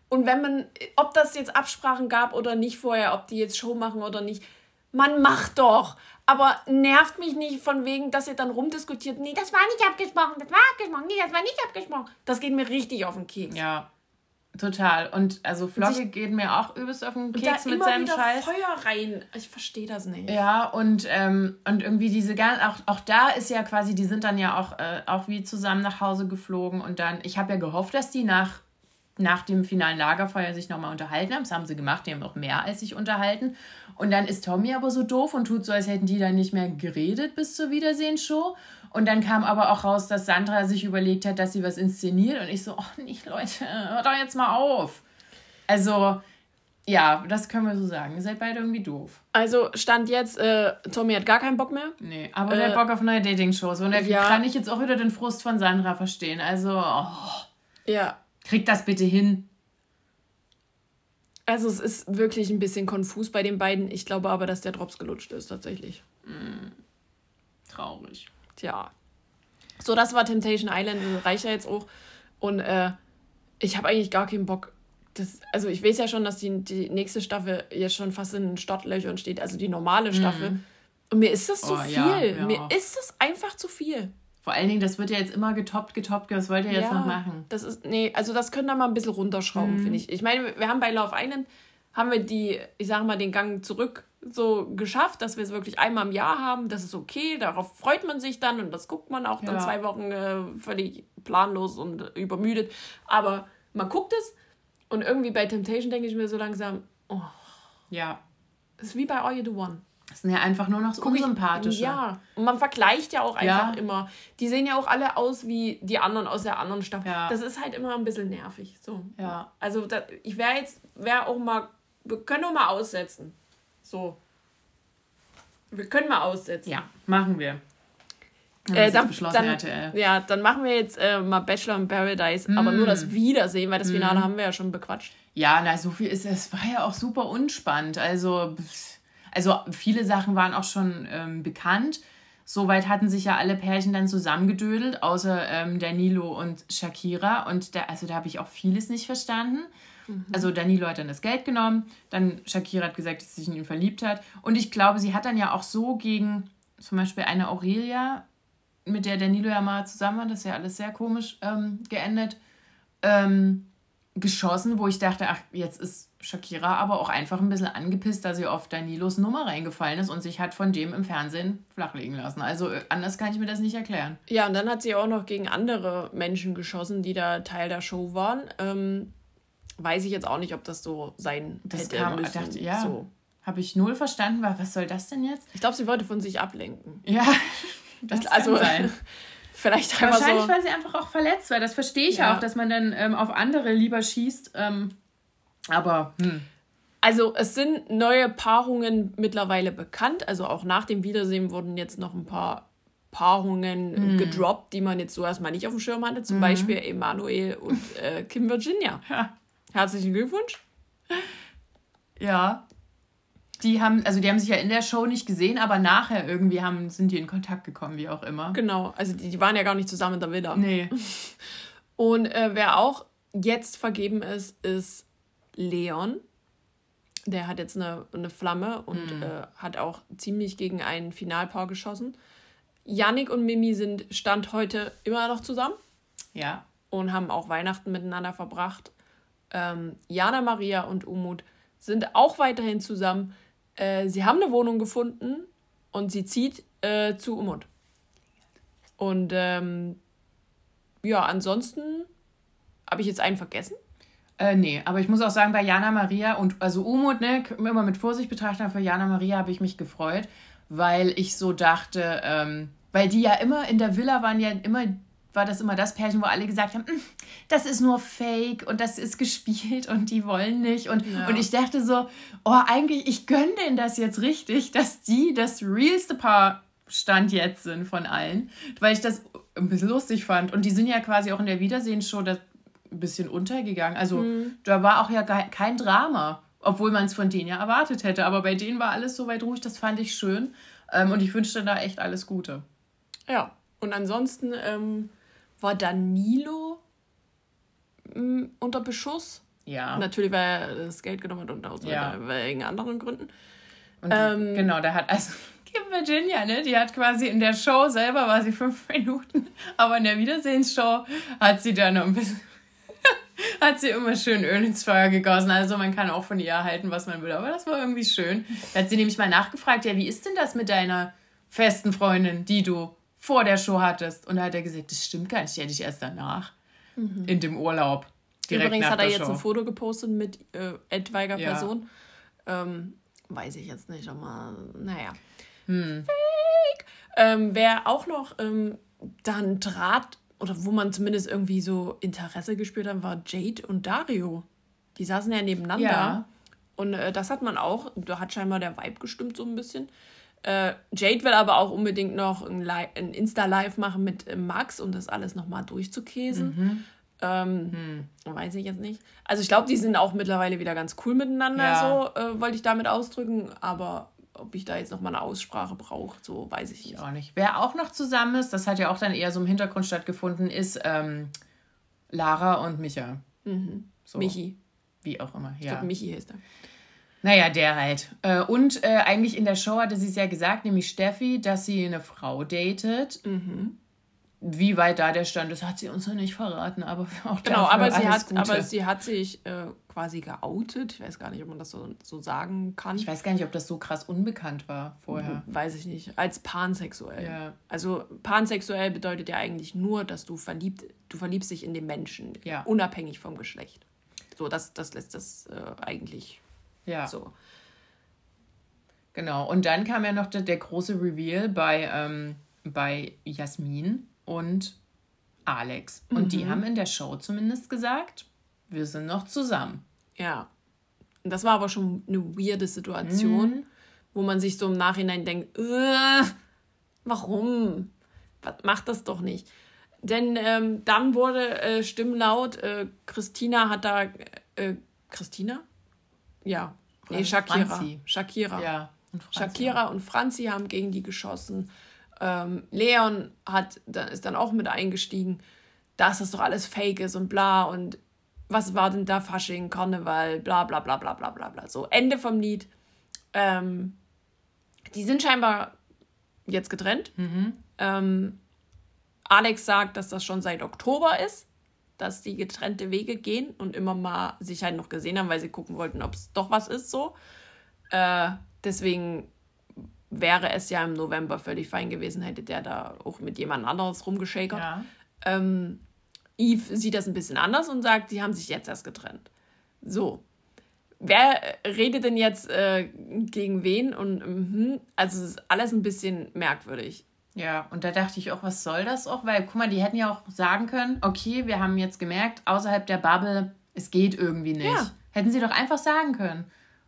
Und wenn man, ob das jetzt Absprachen gab oder nicht vorher, ob die jetzt Show machen oder nicht, man macht doch. Aber nervt mich nicht von wegen, dass ihr dann rumdiskutiert. Nee, das war nicht abgesprochen, das war abgesprochen, nee, das war nicht abgesprochen. Das geht mir richtig auf den Keks. Ja. Total. Und also Flogge geht mir auch übelst auf den Keks mit seinem Scheiß. Feuer rein. Ich verstehe das nicht. Ja, und, ähm, und irgendwie diese ganz, auch, auch da ist ja quasi, die sind dann ja auch, äh, auch wie zusammen nach Hause geflogen und dann, ich habe ja gehofft, dass die nach, nach dem finalen Lagerfeuer sich nochmal unterhalten haben. Das haben sie gemacht, die haben auch mehr als sich unterhalten. Und dann ist Tommy aber so doof und tut so, als hätten die dann nicht mehr geredet bis zur Wiedersehensshow. Und dann kam aber auch raus, dass Sandra sich überlegt hat, dass sie was inszeniert. Und ich so, oh nicht, Leute, hört doch jetzt mal auf. Also, ja, das können wir so sagen. Ihr seid beide irgendwie doof. Also, Stand jetzt, äh, Tommy hat gar keinen Bock mehr. Nee, aber äh, der hat Bock auf neue Dating-Shows. Und da ja. kann ich jetzt auch wieder den Frust von Sandra verstehen. Also, oh, ja. Kriegt das bitte hin. Also, es ist wirklich ein bisschen konfus bei den beiden. Ich glaube aber, dass der Drops gelutscht ist, tatsächlich. Mm, traurig. Tja. So, das war Temptation Island, das reicht ja jetzt auch. Und äh, ich habe eigentlich gar keinen Bock. Das, also ich weiß ja schon, dass die, die nächste Staffel jetzt schon fast in den Startlöchern steht, also die normale mhm. Staffel. Mhm. Und mir ist das zu oh, viel. Ja, ja. Mir ist das einfach zu viel. Vor allen Dingen, das wird ja jetzt immer getoppt, getoppt, was wollt ihr jetzt ja, noch machen? Das ist, nee, also das können wir mal ein bisschen runterschrauben, mhm. finde ich. Ich meine, wir haben bei Love Island, haben wir die, ich sage mal, den Gang zurück so geschafft, dass wir es wirklich einmal im Jahr haben. Das ist okay, darauf freut man sich dann und das guckt man auch dann ja. zwei Wochen äh, völlig planlos und übermüdet. Aber man guckt es und irgendwie bei Temptation denke ich mir so langsam, oh. Ja. Das ist wie bei All You Do One. Das sind ja einfach nur noch so unsympathische. Ja, und man vergleicht ja auch einfach ja. immer. Die sehen ja auch alle aus wie die anderen aus der anderen Staffel. Ja. Das ist halt immer ein bisschen nervig. So. Ja. Also da, ich wäre jetzt, wäre auch mal, wir können auch mal aussetzen. So. Wir können mal aussetzen. Ja, machen wir. Äh, dann, dann, RTL. Ja, dann machen wir jetzt äh, mal Bachelor in Paradise, mm. aber nur das Wiedersehen, weil das Finale mm. haben wir ja schon bequatscht. Ja, na, so viel ist es. war ja auch super unspannend. Also, also viele Sachen waren auch schon ähm, bekannt. Soweit hatten sich ja alle Pärchen dann zusammengedödelt, außer ähm, Danilo und Shakira. Und da, also da habe ich auch vieles nicht verstanden. Mhm. Also Danilo hat dann das Geld genommen, dann Shakira hat gesagt, dass sie sich in ihn verliebt hat. Und ich glaube, sie hat dann ja auch so gegen zum Beispiel eine Aurelia, mit der Danilo ja mal zusammen war, das ist ja alles sehr komisch ähm, geendet, ähm, geschossen, wo ich dachte, ach, jetzt ist Shakira aber auch einfach ein bisschen angepisst, da sie auf Danilos Nummer reingefallen ist und sich hat von dem im Fernsehen flachlegen lassen. Also äh, anders kann ich mir das nicht erklären. Ja, und dann hat sie auch noch gegen andere Menschen geschossen, die da Teil der Show waren. Ähm, weiß ich jetzt auch nicht, ob das so sein das hätte kam, müssen. Dachte, ja, so. Habe ich null verstanden, was soll das denn jetzt? Ich glaube, sie wollte von sich ablenken. Ja, [LAUGHS] das also, sein. [LAUGHS] vielleicht einfach Wahrscheinlich, so. weil sie einfach auch verletzt war. Das verstehe ich ja. auch, dass man dann ähm, auf andere lieber schießt. Ähm, aber, hm. Also es sind neue Paarungen mittlerweile bekannt. Also auch nach dem Wiedersehen wurden jetzt noch ein paar Paarungen mm. gedroppt, die man jetzt so erstmal nicht auf dem Schirm hatte. Zum mm. Beispiel Emanuel und äh, Kim Virginia. Ja. Herzlichen Glückwunsch. Ja. Die haben, also die haben sich ja in der Show nicht gesehen, aber nachher irgendwie haben, sind die in Kontakt gekommen, wie auch immer. Genau, also die, die waren ja gar nicht zusammen in der Villa. Nee. [LAUGHS] Und äh, wer auch jetzt vergeben ist, ist Leon. Der hat jetzt eine, eine Flamme und mhm. äh, hat auch ziemlich gegen ein Finalpaar geschossen. Yannick und Mimi sind Stand heute immer noch zusammen. Ja. Und haben auch Weihnachten miteinander verbracht. Ähm, Jana Maria und Umut sind auch weiterhin zusammen. Äh, sie haben eine Wohnung gefunden und sie zieht äh, zu Umut. Und ähm, ja, ansonsten habe ich jetzt einen vergessen. Äh, nee, aber ich muss auch sagen, bei Jana Maria und also Umut, ne, immer mit Vorsicht betrachten, für Jana Maria habe ich mich gefreut, weil ich so dachte, ähm, weil die ja immer in der Villa waren ja immer war das immer das Pärchen, wo alle gesagt haben, hm, das ist nur Fake und das ist gespielt und die wollen nicht. Und, ja. und ich dachte so, oh, eigentlich, ich gönne denen das jetzt richtig, dass die das realste Paar Stand jetzt sind von allen, weil ich das ein bisschen lustig fand. Und die sind ja quasi auch in der Wiedersehensshow ein bisschen untergegangen. Also mhm. da war auch ja kein Drama, obwohl man es von denen ja erwartet hätte. Aber bei denen war alles so weit ruhig, das fand ich schön. Ähm, und ich wünschte da echt alles Gute. Ja, und ansonsten ähm, war Danilo mh, mm, unter Beschuss. Ja. Natürlich, weil er das Geld genommen hat und aus ja. wegen anderen Gründen. Und ähm, genau, der hat also [LAUGHS] Kim Virginia, ne? Die hat quasi in der Show selber war sie fünf [LAUGHS] Minuten, aber in der Wiedersehensshow hat sie dann noch ein bisschen. [LAUGHS] Hat sie immer schön Öl ins Feuer gegossen. Also man kann auch von ihr erhalten, was man will. Aber das war irgendwie schön. Da hat sie nämlich mal nachgefragt, ja, wie ist denn das mit deiner festen Freundin, die du vor der Show hattest? Und da hat er gesagt, das stimmt gar nicht, die hätte ich erst danach. Mhm. In dem Urlaub. Direkt Übrigens hat er jetzt Show. ein Foto gepostet mit äh, etwaiger ja. Person. Ähm, weiß ich jetzt nicht, aber naja. Hm. Fake! Ähm, wer auch noch ähm, dann Draht oder wo man zumindest irgendwie so Interesse gespürt hat, war Jade und Dario. Die saßen ja nebeneinander. Ja. Und äh, das hat man auch, da hat scheinbar der Vibe gestimmt so ein bisschen. Äh, Jade will aber auch unbedingt noch ein, ein Insta-Live machen mit äh, Max, um das alles nochmal durchzukäsen. Mhm. Ähm, hm. Weiß ich jetzt nicht. Also ich glaube, die sind auch mittlerweile wieder ganz cool miteinander, ja. so äh, wollte ich damit ausdrücken. Aber ob ich da jetzt nochmal eine Aussprache brauche, so weiß ich nicht. Ich auch nicht. Wer auch noch zusammen ist, das hat ja auch dann eher so im Hintergrund stattgefunden, ist ähm, Lara und Micha. Mhm. So. Michi. Wie auch immer, ja. Ich glaube, Michi heißt er. Naja, der halt. Äh, und äh, eigentlich in der Show hatte sie es ja gesagt, nämlich Steffi, dass sie eine Frau datet. Mhm wie weit da der Stand ist, hat sie uns noch nicht verraten, aber [LAUGHS] auch Genau, aber sie, hat, aber sie hat sich äh, quasi geoutet. Ich weiß gar nicht, ob man das so, so sagen kann. Ich weiß gar nicht, ob das so krass unbekannt war vorher. Weiß ich nicht. Als pansexuell. Ja. Also pansexuell bedeutet ja eigentlich nur, dass du verliebt, du verliebst dich in den Menschen, ja. unabhängig vom Geschlecht. So, das, das lässt das äh, eigentlich ja. so. Genau. Und dann kam ja noch der, der große Reveal bei, ähm, bei Jasmin und Alex. Und mhm. die haben in der Show zumindest gesagt, wir sind noch zusammen. Ja. Das war aber schon eine weirde Situation, mhm. wo man sich so im Nachhinein denkt, äh, warum? Macht das doch nicht. Denn ähm, dann wurde äh, Stimmlaut, äh, Christina hat da, äh, Christina? Ja. Nee, Shakira. Franzi. Shakira. Ja. Und Shakira und Franzi haben gegen die geschossen. Ähm, Leon hat, ist dann auch mit eingestiegen, dass das doch alles fake ist und bla und was war denn da Fasching, Karneval, bla bla bla bla bla bla bla. So, Ende vom Lied. Ähm, die sind scheinbar jetzt getrennt. Mhm. Ähm, Alex sagt, dass das schon seit Oktober ist, dass die getrennte Wege gehen und immer mal sich halt noch gesehen haben, weil sie gucken wollten, ob es doch was ist so. Äh, deswegen wäre es ja im November völlig fein gewesen, hätte der da auch mit jemand anderes rumgeschakert. Ja. Ähm, Eve sieht das ein bisschen anders und sagt, sie haben sich jetzt erst getrennt. So. Wer redet denn jetzt äh, gegen wen? Und mh, also es ist alles ein bisschen merkwürdig. Ja, und da dachte ich auch, was soll das auch? Weil, guck mal, die hätten ja auch sagen können, okay, wir haben jetzt gemerkt, außerhalb der Bubble, es geht irgendwie nicht. Ja. Hätten sie doch einfach sagen können.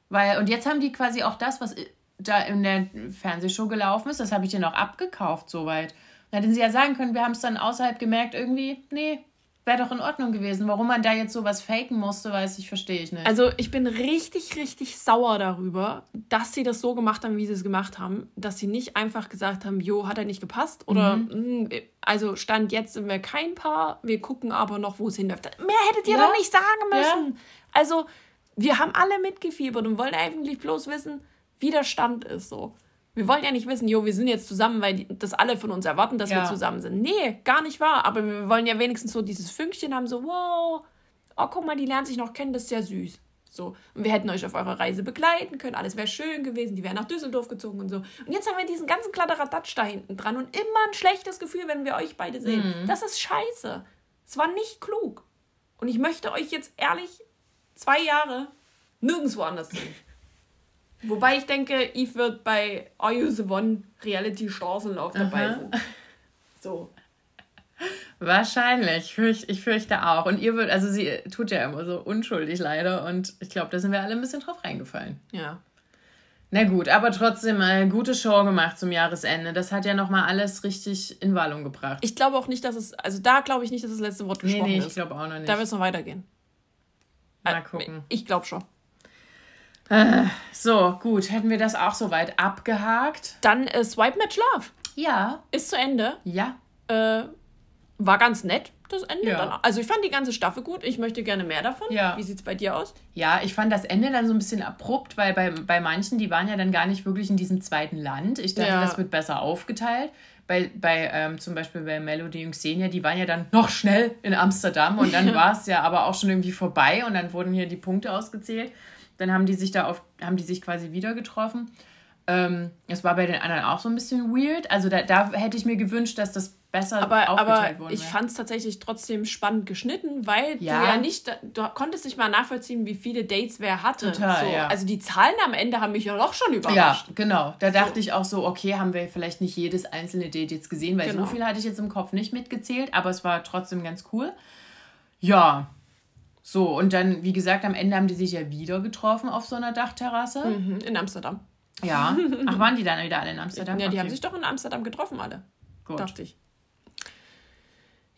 Weil, und jetzt haben die quasi auch das, was da in der Fernsehshow gelaufen ist, das habe ich dir noch abgekauft soweit. Dann hätten sie ja sagen können, wir haben es dann außerhalb gemerkt, irgendwie, nee, wäre doch in Ordnung gewesen. Warum man da jetzt sowas faken musste, weiß ich, verstehe ich nicht. Also ich bin richtig, richtig sauer darüber, dass sie das so gemacht haben, wie sie es gemacht haben. Dass sie nicht einfach gesagt haben, jo, hat er nicht gepasst? Oder, mhm. mh, also Stand jetzt sind wir kein Paar, wir gucken aber noch, wo es hinläuft. Mehr hättet ihr ja? doch nicht sagen müssen. Ja? Also wir haben alle mitgefiebert und wollen eigentlich bloß wissen, wie der Stand ist. So. Wir wollen ja nicht wissen, jo, wir sind jetzt zusammen, weil das alle von uns erwarten, dass ja. wir zusammen sind. Nee, gar nicht wahr. Aber wir wollen ja wenigstens so dieses Fünkchen haben, so, wow, oh, guck mal, die lernen sich noch kennen, das ist ja süß. So. Und wir hätten euch auf eurer Reise begleiten können, alles wäre schön gewesen, die wären nach Düsseldorf gezogen und so. Und jetzt haben wir diesen ganzen Kladderadatsch da hinten dran und immer ein schlechtes Gefühl, wenn wir euch beide sehen. Mhm. Das ist scheiße. Es war nicht klug. Und ich möchte euch jetzt ehrlich zwei Jahre nirgendwo anders sehen. [LAUGHS] Wobei ich denke, Eve wird bei Are You the One Reality Straßenlauf dabei sein. So. Wahrscheinlich, ich fürchte, ich fürchte auch. Und ihr wird, also sie tut ja immer so unschuldig leider und ich glaube, da sind wir alle ein bisschen drauf reingefallen. Ja. Na gut, aber trotzdem eine gute Show gemacht zum Jahresende. Das hat ja nochmal alles richtig in Wallung gebracht. Ich glaube auch nicht, dass es, also da glaube ich nicht, dass das letzte Wort gesprochen nee, nee, ich glaube auch noch nicht. Da wird es noch weitergehen. Mal gucken. Ich glaube schon. Äh, so, gut. Hätten wir das auch soweit abgehakt? Dann äh, Swipe Match Love. Ja. Ist zu Ende. Ja. Äh, war ganz nett. das Ende Ja. dann. Also ich fand die ganze Staffel gut. Ich möchte gerne mehr davon. Ja. Wie sieht's bei dir aus? Ja, ich fand das Ende dann so ein bisschen abrupt, weil bei, bei manchen, die waren ja dann gar nicht wirklich in diesem zweiten Land. Ich dachte, Ja. das wird besser aufgeteilt. Bei, bei ähm, zum Beispiel bei Melody und Xenia, die waren ja dann noch schnell in Amsterdam und dann [LAUGHS] war es ja aber auch schon irgendwie vorbei und dann wurden hier die Punkte ausgezählt. Dann haben die sich da auf, haben die sich quasi wieder getroffen. Ähm, das war bei den anderen auch so ein bisschen weird. Also da, da hätte ich mir gewünscht, dass das besser Aber, aufgeteilt aber ich fand es tatsächlich trotzdem spannend geschnitten, weil Ja. du ja nicht, du konntest nicht mal nachvollziehen, wie viele Dates wer hatte. Total, so, ja. Also die Zahlen am Ende haben mich ja doch schon Ja, überrascht. genau. Da dachte ich auch so, okay, haben wir vielleicht nicht jedes einzelne Date jetzt gesehen, weil Genau. so viel hatte ich jetzt im Kopf nicht mitgezählt, aber es war trotzdem ganz cool. Ja. So, und dann, wie gesagt, am Ende haben die sich ja wieder getroffen auf so einer Dachterrasse. Mhm, in Amsterdam. Ja. [LAUGHS] Ach, waren die dann wieder alle in Amsterdam? Ja, die Okay. haben sich doch in Amsterdam getroffen, alle. Gut. Dachte ich.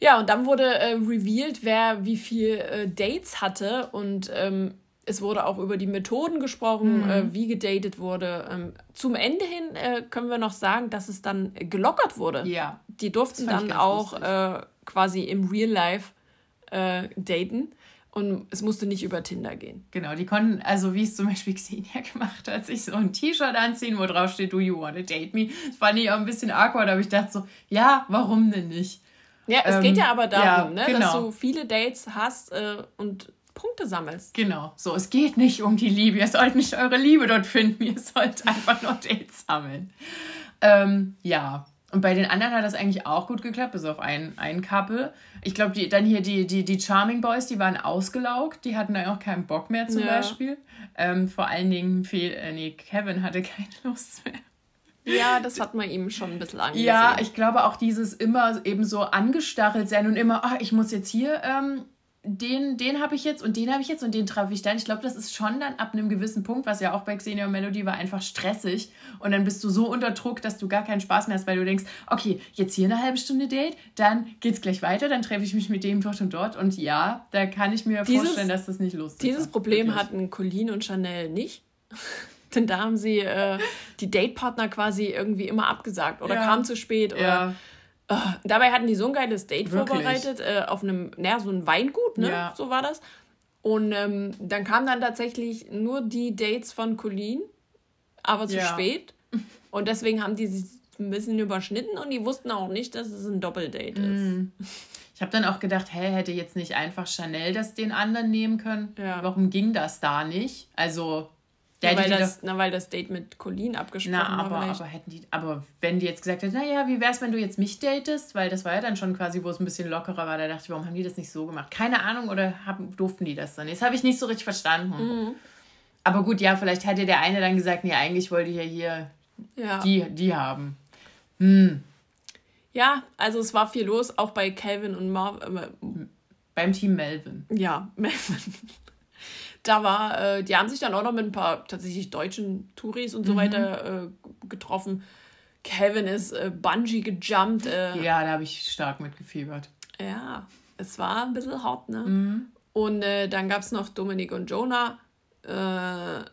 Ja, und dann wurde äh, revealed, wer wie viel äh, Dates hatte und ähm, es wurde auch über die Methoden gesprochen, Mhm. äh, wie gedatet wurde. Ähm, zum Ende hin äh, können wir noch sagen, dass es dann gelockert wurde. Ja. Die durften dann auch äh, quasi im Real Life äh, daten und es musste nicht über Tinder gehen. Genau, die konnten, also wie es zum Beispiel [LAUGHS] Xenia gemacht hat, sich so ein T-Shirt anziehen, wo drauf steht, do you wanna date me? Das fand ich auch ein bisschen awkward, aber ich dachte so, ja, warum denn nicht? Ja, es Ähm, geht ja aber darum, ja, ne, dass genau. du viele Dates hast äh, und Punkte sammelst. Genau, so, es geht nicht um die Liebe. Ihr sollt nicht eure Liebe dort finden, ihr sollt einfach nur Dates sammeln. Ähm, ja, und bei den anderen hat das eigentlich auch gut geklappt, bis auf ein, ein Couple. Ich glaube, die, dann hier die, die, die Charming Boys, die waren ausgelaugt, die hatten dann auch keinen Bock mehr zum Ja. Beispiel. Ähm, vor allen Dingen, Fe äh, nee, Kevin hatte [LAUGHS] keine Lust mehr. Ja, das hat man ihm schon ein bisschen angesehen. Ja, ich glaube auch dieses immer eben so angestachelt sein und immer, ah, ich muss jetzt hier, ähm, den, den habe ich jetzt und den habe ich jetzt und den treffe ich dann. Ich glaube, das ist schon dann ab einem gewissen Punkt, was ja auch bei Xenia Melody war, einfach stressig. Und dann bist du so unter Druck, dass du gar keinen Spaß mehr hast, weil du denkst, okay, jetzt hier eine halbe Stunde Date, dann geht's gleich weiter, dann treffe ich mich mit dem dort und dort. Und ja, da kann ich mir Dieses- vorstellen, dass das nicht lustig Dieses ist. Problem Wirklich. hatten Colleen und Chanel nicht. [LAUGHS] Denn da haben sie äh, die Datepartner quasi irgendwie immer abgesagt oder Ja. kamen zu spät. Oder, Ja, Äh, dabei hatten die so ein geiles Date Wirklich? vorbereitet äh, auf einem, naja, so ein Weingut, ne? Ja. So war das. Und ähm, dann kamen dann tatsächlich nur die Dates von Colleen, aber zu Ja. spät. Und deswegen haben die sich ein bisschen überschnitten und die wussten auch nicht, dass es ein Doppeldate ist. Ich habe dann auch gedacht, hä, hätte jetzt nicht einfach Chanel das den anderen nehmen können? Ja. Warum ging das da nicht? Also, hätte weil das, na, weil das Date mit Colleen abgesprochen Na, aber, war. vielleicht. aber hätten die, aber wenn die jetzt gesagt hätten, naja, wie wär's, wenn du jetzt mich datest? Weil das war ja dann schon quasi, wo es ein bisschen lockerer war. Da dachte ich, warum haben die das nicht so gemacht? Keine Ahnung, oder haben, durften die das dann? Das habe ich nicht so richtig verstanden. Mhm. Aber gut, ja, vielleicht hätte der eine dann gesagt, nee, eigentlich wollte ich ja hier ja. die, die haben. ja, also es war viel los, auch bei Calvin und Marv. Äh, Beim Team Melvin. ja, [LAUGHS] Melvin. Da war, äh, die haben sich dann auch noch mit ein paar tatsächlich deutschen Touris und so Mhm. weiter äh, getroffen. Calvin ist äh, Bungee gejumpt. Äh, Ja, da habe ich stark mitgefiebert. Ja, es war ein bisschen hart, ne? Mhm. Und äh, dann gab es noch Dominik und Jonah. Äh, ja.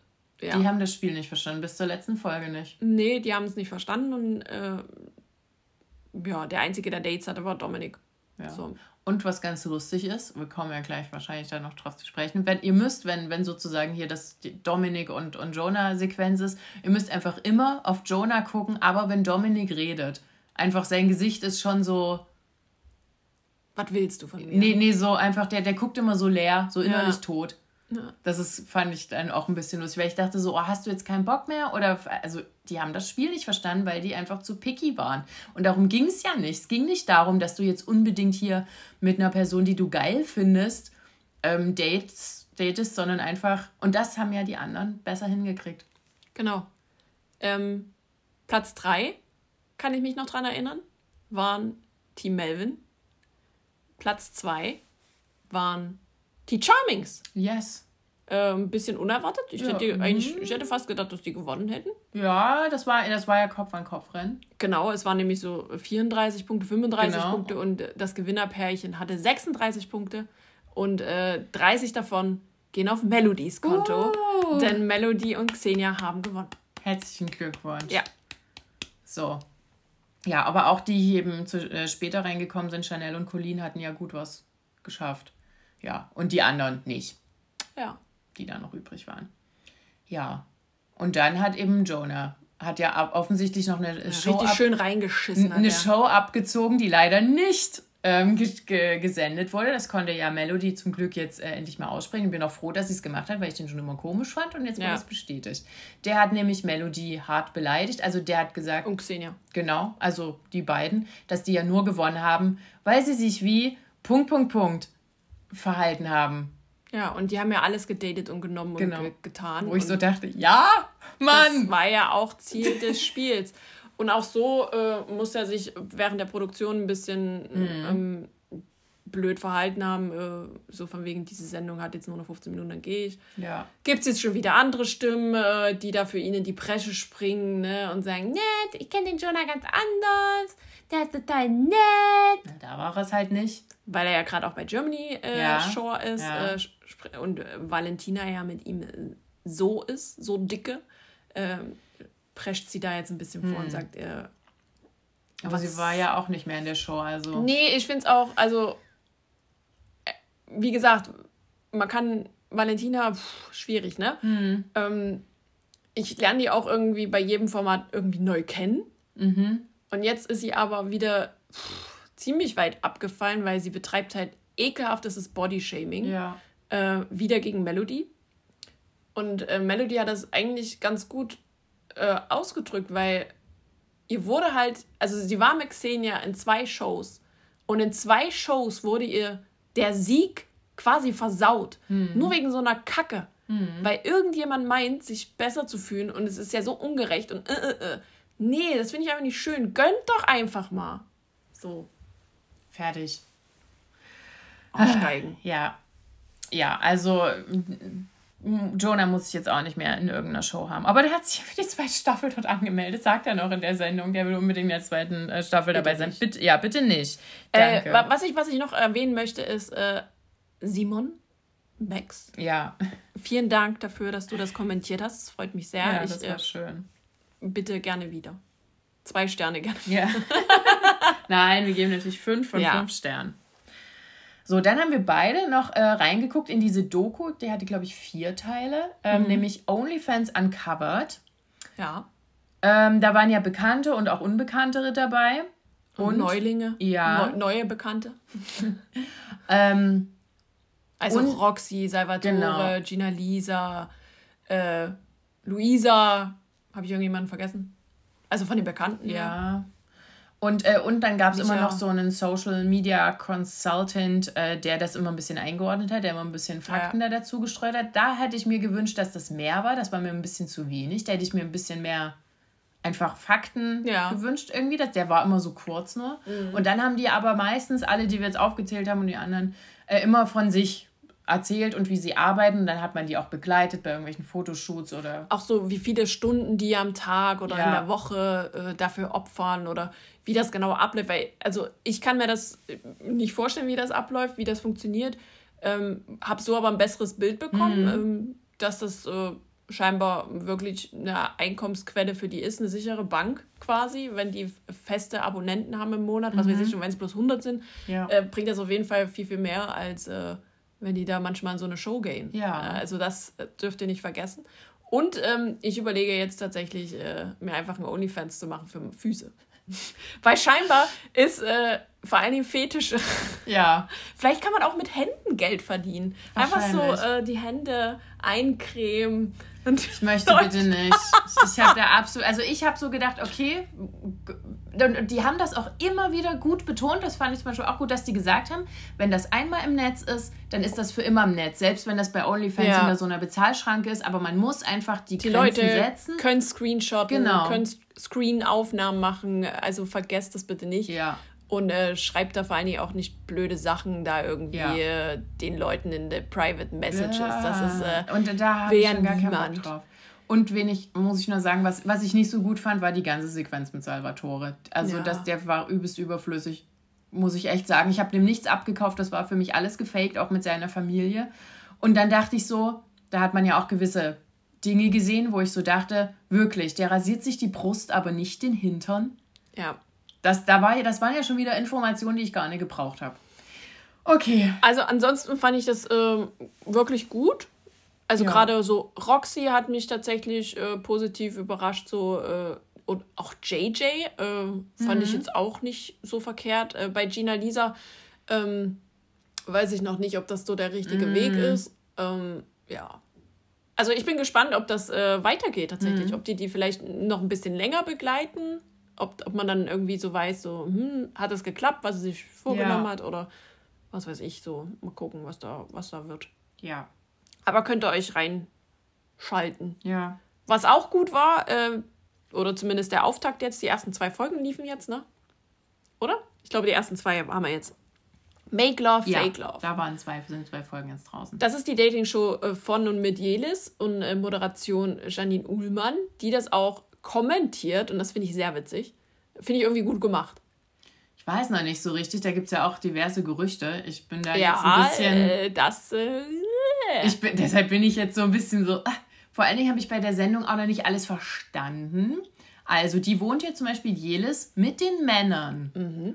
Die haben das Spiel nicht verstanden, bis zur letzten Folge nicht. nee, die haben es nicht verstanden und ja, der einzige, der Dates hatte, war Dominik. Ja. So. Und was ganz lustig ist, wir kommen ja gleich wahrscheinlich da noch drauf zu sprechen, wenn ihr müsst, wenn, wenn sozusagen hier das Dominik und, und Jonah-Sequenz ist, ihr müsst einfach immer auf Jonah gucken, aber wenn Dominik redet, einfach sein Gesicht ist schon so, Was willst du von mir? nee, nee, so einfach, der, der guckt immer so leer, so innerlich Ja. tot. Ja. Das ist, fand ich dann auch ein bisschen lustig, weil ich dachte so, oh, hast du jetzt keinen Bock mehr? Oder, also, die haben das Spiel nicht verstanden, weil die einfach zu picky waren. Und darum ging es ja nicht. Es ging nicht darum, dass du jetzt unbedingt hier mit einer Person, die du geil findest, ähm, dates, datest, sondern einfach, und das haben ja die anderen besser hingekriegt. Genau. Ähm, Platz 3, kann ich mich noch dran erinnern, waren Team Melvin. Platz 2 waren die Charmings. Yes. Äh, ein bisschen unerwartet. Ich, Ja. hätte, eigentlich, ich hätte fast gedacht, dass die gewonnen hätten. Ja, das war, das war ja Kopf-an-Kopf-Rennen. Genau, es waren nämlich so 34 Punkte, 35 Genau. Punkte und das Gewinnerpärchen hatte 36 Punkte und äh, 30 davon gehen auf Melodies Konto. Uh. Denn Melody und Xenia haben gewonnen. Herzlichen Glückwunsch. Ja. So. Ja, aber auch die, die eben zu, äh, später reingekommen sind, Chanel und Colleen, hatten ja gut was geschafft. Ja, und die anderen nicht. Ja. Die da noch übrig waren. Ja. Und dann hat eben Jonah, hat ja offensichtlich noch eine Ja, Show richtig ab, schön reingeschissen. eine. Show abgezogen, die leider nicht ähm, ge ge gesendet wurde. Das konnte ja Melody zum Glück jetzt äh, endlich mal aussprechen. Ich bin auch froh, dass sie es gemacht hat, weil ich den schon immer komisch fand und jetzt wurde Ja. es bestätigt. Der hat nämlich Melody hart beleidigt. Also der hat gesagt, Und Xenia. genau, also die beiden, dass die ja nur gewonnen haben, weil sie sich wie Punkt, Punkt, Punkt verhalten haben. Ja, und die haben ja alles gedatet und genommen Genau. und ge getan. Wo ich so dachte, ja, Das Mann! war ja auch Ziel des Spiels. Und auch so äh, muss er sich während der Produktion ein bisschen Mhm. ähm, blöd verhalten haben. Äh, so von wegen, diese Sendung hat jetzt nur noch 15 Minuten, dann gehe ich. Ja. Gibt es jetzt schon wieder andere Stimmen, äh, die da für ihn in die Bresche springen ne, und sagen, nett, ich kenne den Jonah ganz anders, der ist total nett. Na, Da war es halt nicht. Weil er ja gerade auch bei Germany äh, Ja, Shore ist ja. Äh, und äh, Valentina ja mit ihm äh, so ist, so dicke, ähm, prescht sie da jetzt ein bisschen vor und sagt, äh, Hm. Aber sie war ja auch nicht mehr in der Show, also. nee, ich finde es auch, also, äh, wie gesagt, man kann Valentina, pff, schwierig, ne? Hm. Ähm, ich lerne die auch irgendwie bei jedem Format irgendwie neu kennen. Mhm. Und jetzt ist sie aber wieder pff, ziemlich weit abgefallen, weil sie betreibt halt ekelhaftes Bodyshaming. Ja. Äh, wieder gegen Melody. Und äh, Melody hat das eigentlich ganz gut äh, ausgedrückt, weil ihr wurde halt, also sie war mit Xenia in zwei Shows und in zwei Shows wurde ihr der Sieg quasi versaut. Nur wegen so einer Kacke. Weil irgendjemand meint, sich besser zu fühlen und es ist ja so ungerecht und äh, äh, äh. Nee, das finde ich einfach nicht schön. Gönnt doch einfach mal. So, Fertig. aufsteigen. Ja. Ja, also m- Jonah muss sich jetzt auch nicht mehr in irgendeiner Show haben. Aber der hat sich für die zweite Staffel dort angemeldet, sagt er noch in der Sendung. Der will unbedingt in der zweiten äh, Staffel dabei sein. nicht. Bitte, ja, bitte nicht. Äh, Danke. wa- was, ich, was ich noch erwähnen möchte, ist äh, Simon Max. ja, Vielen Dank dafür, dass du das kommentiert hast. Das freut mich sehr. ja, ich das äh, war schön. bitte gerne wieder. Zwei Sterne gerne. Ja. [LAUGHS] Nein, wir geben natürlich fünf von Ja. fünf Sternen. So, dann haben wir beide noch äh, reingeguckt in diese Doku. Die hatte, glaube ich, vier Teile, ähm, Mhm. nämlich OnlyFans Uncovered. Ja. Ähm, da waren ja Bekannte und auch Unbekanntere dabei. Und Neulinge. Ja. Neu- neue Bekannte. [LAUGHS] [LAUGHS] Ähm, Also Und- Roxy, Salvatore, Genau. Gina Lisa, äh, Luisa. Habe ich irgendjemanden vergessen? Also von den Bekannten, ja. ja. Und, äh, und dann gab es immer noch so einen Social Media Consultant, äh, der das immer ein bisschen eingeordnet hat, der immer ein bisschen Fakten da dazu gestreut hat. Da hätte ich mir gewünscht, dass das mehr war. Das war mir ein bisschen zu wenig. Da hätte ich mir ein bisschen mehr einfach Fakten Ja. gewünscht irgendwie. Das, der war immer so kurz nur. Und dann haben die aber meistens alle, die wir jetzt aufgezählt haben und die anderen, äh, immer von sich erzählt und wie sie arbeiten. Und dann hat man die auch begleitet bei irgendwelchen Fotoshoots oder Auch so, wie viele Stunden die am Tag oder Ja. in der Woche äh, dafür opfern oder wie das genau abläuft. Weil, also ich kann mir das nicht vorstellen, wie das abläuft, wie das funktioniert. Ähm, hab so aber ein besseres Bild bekommen, ähm, dass das äh, scheinbar wirklich eine Einkommensquelle für die ist, eine sichere Bank quasi, wenn die feste Abonnenten haben im Monat, was weiß ich, und wenn es bloß 100 sind, Ja. äh, bringt das auf jeden Fall viel, viel mehr, als äh, wenn die da manchmal in so eine Show gehen. Ja. Äh, also das äh, dürft ihr nicht vergessen. Und ähm, ich überlege jetzt tatsächlich, äh, mir einfach ein OnlyFans zu machen für Füße. Weil scheinbar ist äh, vor allen Dingen Fetisch. ja. [LAUGHS] Vielleicht kann man auch mit Händen Geld verdienen. Einfach so äh, die Hände eincremen. Und Ich möchte bitte nicht. Ich habe da [LAUGHS] absolut, also ich habe so gedacht, okay, die haben das auch immer wieder gut betont. Das fand ich zum Beispiel auch gut, dass die gesagt haben, wenn das einmal im Netz ist, dann ist das für immer im Netz. Selbst wenn das bei OnlyFans Ja. hinter so einer Bezahlschranke ist, aber man muss einfach die, die Grenzen Leute setzen. können Screenshotten, Genau. können Screen-Aufnahmen machen. Also vergesst das bitte nicht. Ja. Und äh, schreibt da vor allen Dingen auch nicht blöde Sachen da irgendwie Ja. äh, den Leuten in the Private Messages. Das ist äh, und da habe ich schon gar keinen. Bock drauf. Und wen ich, muss ich nur sagen, was, was ich nicht so gut fand, war die ganze Sequenz mit Salvatore. Also Ja. das, der war übelst überflüssig, muss ich echt sagen. Ich habe dem nichts abgekauft, das war für mich alles gefaked, auch mit seiner Familie. Und dann dachte ich so, da hat man ja auch gewisse Dinge gesehen, wo ich so dachte, wirklich, der rasiert sich die Brust, aber nicht den Hintern. ja. Das, da war, das waren ja schon wieder Informationen, die ich gar nicht gebraucht habe. Okay. Also ansonsten fand ich das äh, wirklich gut. Also Ja. gerade so Roxy hat mich tatsächlich äh, positiv überrascht. So äh, und auch JJ äh, fand ich jetzt auch nicht so verkehrt. Äh, bei Gina Lisa ähm, weiß ich noch nicht, ob das so der richtige Weg ist. Ähm, ja. Also ich bin gespannt, ob das äh, weitergeht tatsächlich. Ob die die vielleicht noch ein bisschen länger begleiten. Ob, ob man dann irgendwie so weiß, so, hm, hat es geklappt, was sie sich vorgenommen Ja. hat oder was weiß ich, so mal gucken, was da, was da wird. Ja. Aber könnt ihr euch reinschalten. Ja. Was auch gut war, äh, oder zumindest der Auftakt jetzt, die ersten zwei Folgen liefen jetzt, ne? Oder? Ich glaube, die ersten zwei haben wir jetzt. Make Love, ja. Fake Love. Da waren zwei, sind zwei Folgen jetzt draußen. Das ist die Dating-Show äh, von und mit Jelis und äh, Moderation Janine Uhlmann, die das auch kommentiert und das finde ich sehr witzig. Finde ich irgendwie gut gemacht. Ich weiß noch nicht so richtig, da gibt es ja auch diverse Gerüchte. Ich bin da jetzt Ja, ein bisschen. äh, das. Äh, Ich bin, deshalb bin ich jetzt so ein bisschen so. ah, Vor allen Dingen habe ich bei der Sendung auch noch nicht alles verstanden. Also, die wohnt ja zum Beispiel Jelis mit den Männern Mhm.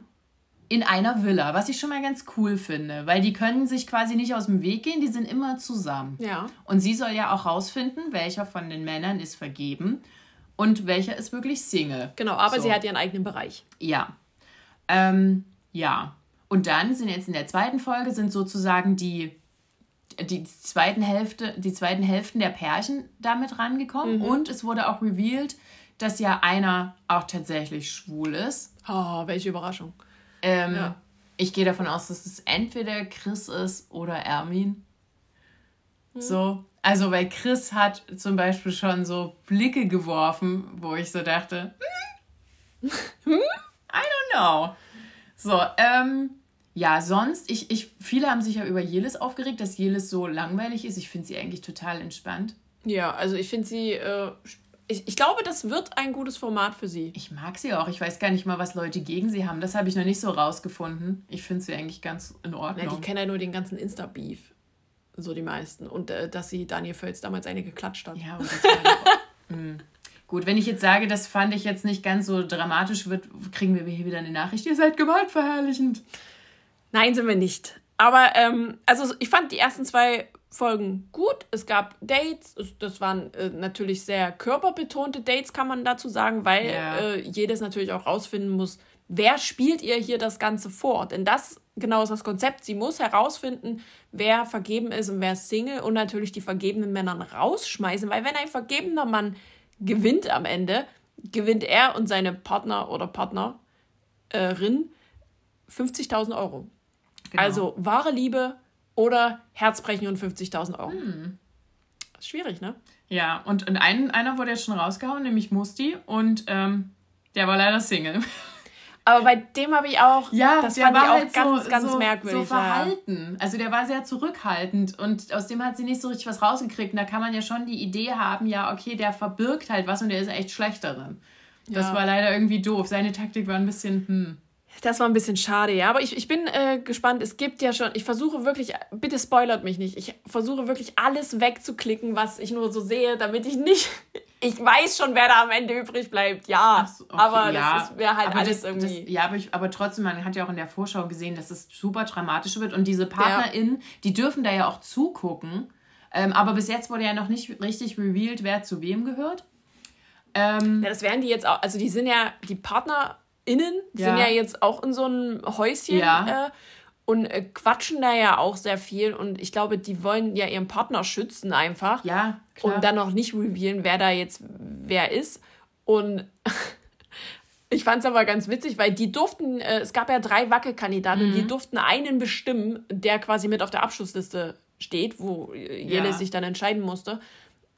In einer Villa, was ich schon mal ganz cool finde, weil die können sich quasi nicht aus dem Weg gehen, die sind immer zusammen. ja. Und sie soll ja auch rausfinden, welcher von den Männern ist vergeben und welcher ist wirklich Single. Genau, aber So. sie hat ihren eigenen Bereich. Ja. Ähm, ja. Und dann sind jetzt in der zweiten Folge sind sozusagen die, die zweiten Hälfte, die zweiten Hälften der Pärchen damit rangekommen. Und es wurde auch revealed, dass ja einer auch tatsächlich schwul ist. Oh, welche Überraschung. Ähm, Ja. Ich gehe davon aus, dass es entweder Chris ist oder Ermin. So. Also, weil Chris hat zum Beispiel schon so Blicke geworfen, wo ich so dachte, hm, hm, I don't know. So, ähm, ja, sonst, ich, ich, viele haben sich ja über Jelis aufgeregt, dass Jelis so langweilig ist. Ich finde sie eigentlich total entspannt. Ja, also ich finde sie. Äh, ich, ich glaube, das wird ein gutes Format für sie. Ich mag sie auch. Ich weiß gar nicht mal, was Leute gegen sie haben. Das habe ich noch nicht so rausgefunden. Ich finde sie eigentlich ganz in Ja, Ordnung. die kennen ja nur den ganzen Insta-Beef. So die meisten. Und äh, dass sie Daniel Völz damals eine geklatscht hat. Ja, doch- [LAUGHS] Hm. Gut, wenn ich jetzt sage, das fand ich jetzt nicht ganz so dramatisch, wird, kriegen wir hier wieder eine Nachricht, ihr seid gewaltverherrlichend. Nein, sind wir nicht. Aber ähm, also ich fand die ersten zwei Folgen gut. Es gab Dates. Es- Das waren äh, natürlich sehr körperbetonte Dates, kann man dazu sagen, weil Ja. äh, jedes natürlich auch rausfinden muss, wer spielt ihr hier das Ganze vor. Denn das genau ist das Konzept. Sie muss herausfinden, wer vergeben ist und wer ist Single und natürlich die vergebenen Männer rausschmeißen, weil wenn ein vergebener Mann gewinnt am Ende, gewinnt er und seine Partner oder Partnerin 50.000 Euro. Genau. Also wahre Liebe oder Herzbrechen und 50.000 Euro. Schwierig, ne? Ja, und, und ein, einer wurde jetzt schon rausgehauen, nämlich Musti, und ähm, der war leider Single. [LAUGHS] Aber bei dem habe ich auch, Ja, das der fand ich war auch halt ganz, so, ganz so, merkwürdig. So verhalten. Also der war sehr zurückhaltend und aus dem hat sie nicht so richtig was rausgekriegt. Und da kann man ja schon die Idee haben, ja, okay, der verbirgt halt was und der ist echt schlecht darin. Das Ja. war leider irgendwie doof. Seine Taktik war ein bisschen, hm. Das war ein bisschen schade, ja. Aber ich, ich bin äh, gespannt. Es gibt ja schon, ich versuche wirklich, bitte spoilert mich nicht. Ich versuche wirklich alles wegzuklicken, was ich nur so sehe, damit ich nicht. [LAUGHS] Ich weiß schon, wer da am Ende übrig bleibt, ja. So, okay, aber ja. das wäre halt Aber alles das, irgendwie. Das, ja, aber, ich, aber trotzdem, man hat ja auch in der Vorschau gesehen, dass es super dramatisch wird. Und diese PartnerInnen, die dürfen da ja auch zugucken. Ähm, aber bis jetzt wurde ja noch nicht richtig revealed, wer zu wem gehört. Ähm, Ja, das wären die jetzt auch, also die sind ja, die PartnerInnen Ja. sind ja jetzt auch in so einem Häuschen Ja. äh, und äh, quatschen da ja auch sehr viel und ich glaube, die wollen ja ihren Partner schützen einfach ja, klar. und dann noch nicht revealen, wer da jetzt wer ist und [LAUGHS] ich fand es aber ganz witzig, weil die durften, äh, es gab ja drei Wackelkandidaten und die Mhm. durften einen bestimmen, der quasi mit auf der Abschlussliste steht, wo äh, Jelis Ja. sich dann entscheiden musste.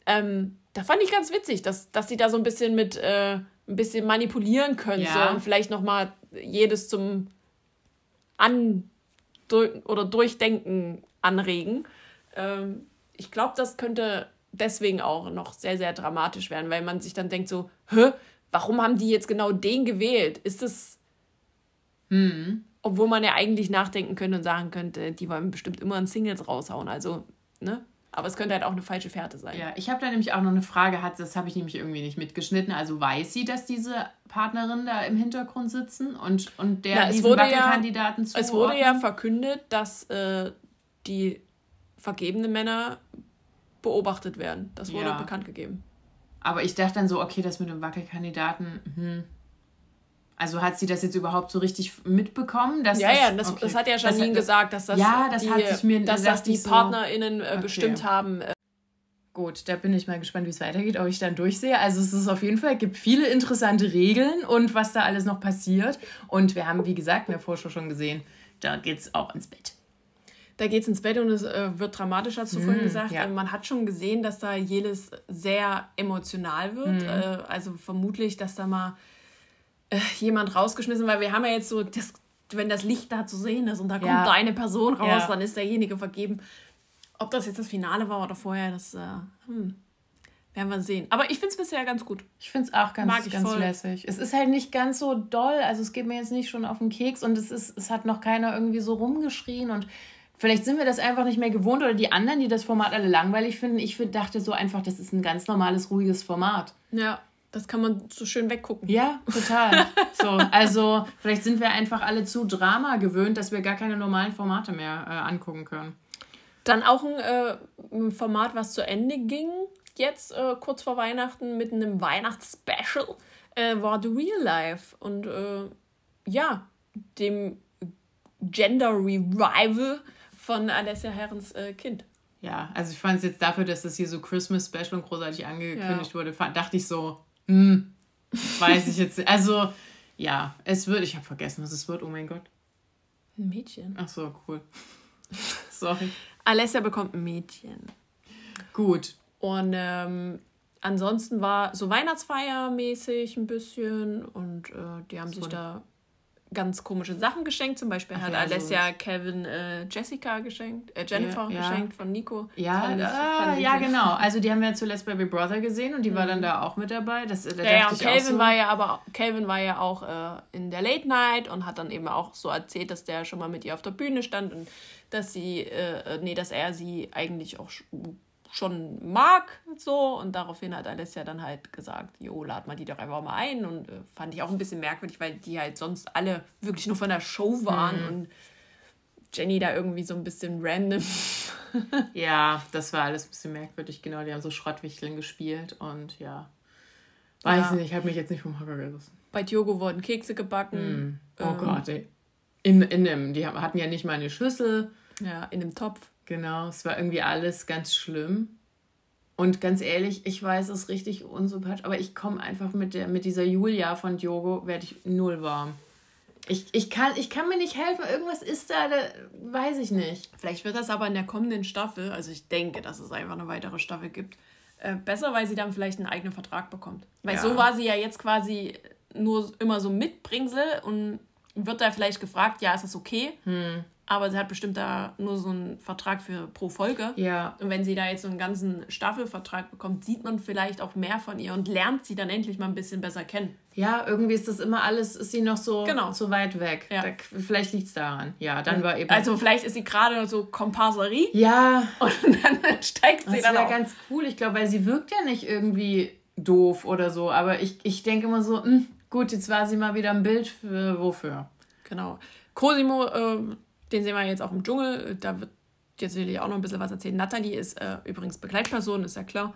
Ähm, da fand ich ganz witzig, dass, dass sie da so ein bisschen mit äh, ein bisschen manipulieren können Ja. und vielleicht nochmal jedes zum An durch, oder Durchdenken anregen. Ähm, ich glaube, das könnte deswegen auch noch sehr, sehr dramatisch werden, weil man sich dann denkt so, hä, warum haben die jetzt genau den gewählt? Ist das... Obwohl man ja eigentlich nachdenken könnte und sagen könnte, die wollen bestimmt immer ein Singles raushauen. Also, ne? Aber es könnte halt auch eine falsche Fährte sein. Ja, ich habe da nämlich auch noch eine Frage, hat, das habe ich nämlich irgendwie nicht mitgeschnitten. Also weiß sie, dass diese Partnerin da im Hintergrund sitzen und, und der Na, es diesen wurde Wackelkandidaten ja, Es wurde ja verkündet, dass äh, die vergebenen Männer beobachtet werden. Das wurde Ja. bekannt gegeben. Aber ich dachte dann so, okay, das mit dem Wackelkandidaten, hm. Also hat sie das jetzt überhaupt so richtig mitbekommen? Dass Ja, das, ja, das, okay. das hat ja Das- Janine gesagt, dass das, Ja, das die, hat sich mir- dass das die so, PartnerInnen äh, okay. bestimmt haben. Äh, Gut, da bin ich mal gespannt, wie es weitergeht, ob ich dann durchsehe. Also es ist auf jeden Fall, gibt viele interessante Regeln und was da alles noch passiert. Und wir haben, wie gesagt, in der Vorschau schon gesehen, da geht's auch ins Bett. Da geht's ins Bett und es äh, wird dramatisch, hast du vorhin gesagt. Mm, ja. Äh, Man hat schon gesehen, dass da jedes sehr emotional Mm. wird. Äh, also vermutlich, dass da mal äh, jemand rausgeschmissen, weil wir haben ja jetzt so, das, wenn das Licht da zu sehen ist und da kommt Ja. da eine Person raus, Ja. dann ist derjenige vergeben. Ob das jetzt das Finale war oder vorher, das äh, hm, werden wir sehen. Aber ich finde es bisher ganz gut. Ich finde es auch ganz, Mag ich ganz voll. lässig. Es ist halt nicht ganz so doll, also es geht mir jetzt nicht schon auf den Keks und es, ist, es hat noch keiner irgendwie so rumgeschrien und vielleicht sind wir das einfach nicht mehr gewohnt oder die anderen, die das Format alle langweilig finden. Ich dachte so einfach, das ist ein ganz normales, ruhiges Format. Ja, das kann man so schön weggucken. Ja, total. so, also vielleicht sind wir einfach alle zu Drama gewöhnt, dass wir gar keine normalen Formate mehr äh, angucken können. Dann auch ein, äh, Format, was zu Ende ging, jetzt äh, kurz vor Weihnachten mit einem Weihnachtsspecial, äh, war The Real Life. Und äh, ja, dem Gender Revival von Alessia Herrens äh, Kind. Ja, also ich fand es jetzt dafür, dass das hier so Christmas Special und großartig angekündigt Ja. wurde, dachte ich so, hm, [LAUGHS] weiß ich jetzt. Also, ja, es wird, ich habe vergessen, was es wird, oh mein Gott. Ein Mädchen. Ach so, cool. [LAUGHS] Sorry. Alessia bekommt ein Mädchen. Gut. Und ähm, ansonsten war so Weihnachtsfeiermäßig ein bisschen und äh, die haben sich wurde- da ganz komische Sachen geschenkt. Zum Beispiel Ach hat ja, so- Alessia Kevin äh, Jessica geschenkt, äh, Jennifer Ja, ja. geschenkt von Nico. Ja, Fand ah, ja, genau. [LAUGHS] Also die haben wir ja zuletzt bei Big Brother gesehen und die war dann da auch mit dabei. Das, da Mhm. Ja, ja, und Calvin so, war ja aber Calvin war ja auch äh, in der Late Night und hat dann eben auch so erzählt, dass der schon mal mit ihr auf der Bühne stand und dass sie, äh, nee, dass er sie eigentlich auch schon mag so und daraufhin hat Alessia dann halt gesagt, jo, lad mal die doch einfach mal ein und äh, fand ich auch ein bisschen merkwürdig, weil die halt sonst alle wirklich nur von der Show waren und Jenny da irgendwie so ein bisschen random. [LAUGHS] Ja, das war alles ein bisschen merkwürdig, genau. Die haben so Schrottwichteln gespielt und ja. Weiß Ja. nicht, hat mich jetzt nicht vom Hocker gerissen. Bei Diogo wurden Kekse gebacken. Oh ähm, Gott, ey. In, in dem, die hatten ja nicht mal eine Schüssel. Ja, in dem Topf. Genau, es war irgendwie alles ganz schlimm. Und ganz ehrlich, ich weiß, es ist richtig unsympathisch, aber ich komme einfach mit, der, mit dieser Julia von Diogo, werde ich null warm. Ich, ich, kann, ich kann mir nicht helfen, irgendwas ist da, da weiß ich nicht. Vielleicht wird das aber in der kommenden Staffel, also ich denke, dass es einfach eine weitere Staffel gibt, äh, besser, weil sie dann vielleicht einen eigenen Vertrag bekommt. Weil Ja. so war sie ja jetzt quasi nur immer so Mitbringsel und wird da vielleicht gefragt, ja, ist das okay? Hm. Aber sie hat bestimmt da nur so einen Vertrag für pro Folge. Ja, Und wenn sie da jetzt so einen ganzen Staffelvertrag bekommt, sieht man vielleicht auch mehr von ihr und lernt sie dann endlich mal ein bisschen besser kennen. ja, irgendwie ist das immer alles, ist sie noch so, Genau. so weit weg. Ja. Da, vielleicht liegt es daran. Ja, dann war eben. Also vielleicht ist sie gerade so Komparserie ja, und [LAUGHS] dann steigt sie das dann wäre auch. ganz cool. Ich glaube, weil sie wirkt ja nicht irgendwie doof oder so. Aber ich, ich denke immer so, hm, gut, jetzt war sie mal wieder im Bild für wofür. Genau. Cosimo, äh, den sehen wir jetzt auch im Dschungel. Da wird jetzt sicherlich auch noch ein bisschen was erzählen. Nathalie ist äh, übrigens Begleitperson, ist ja klar.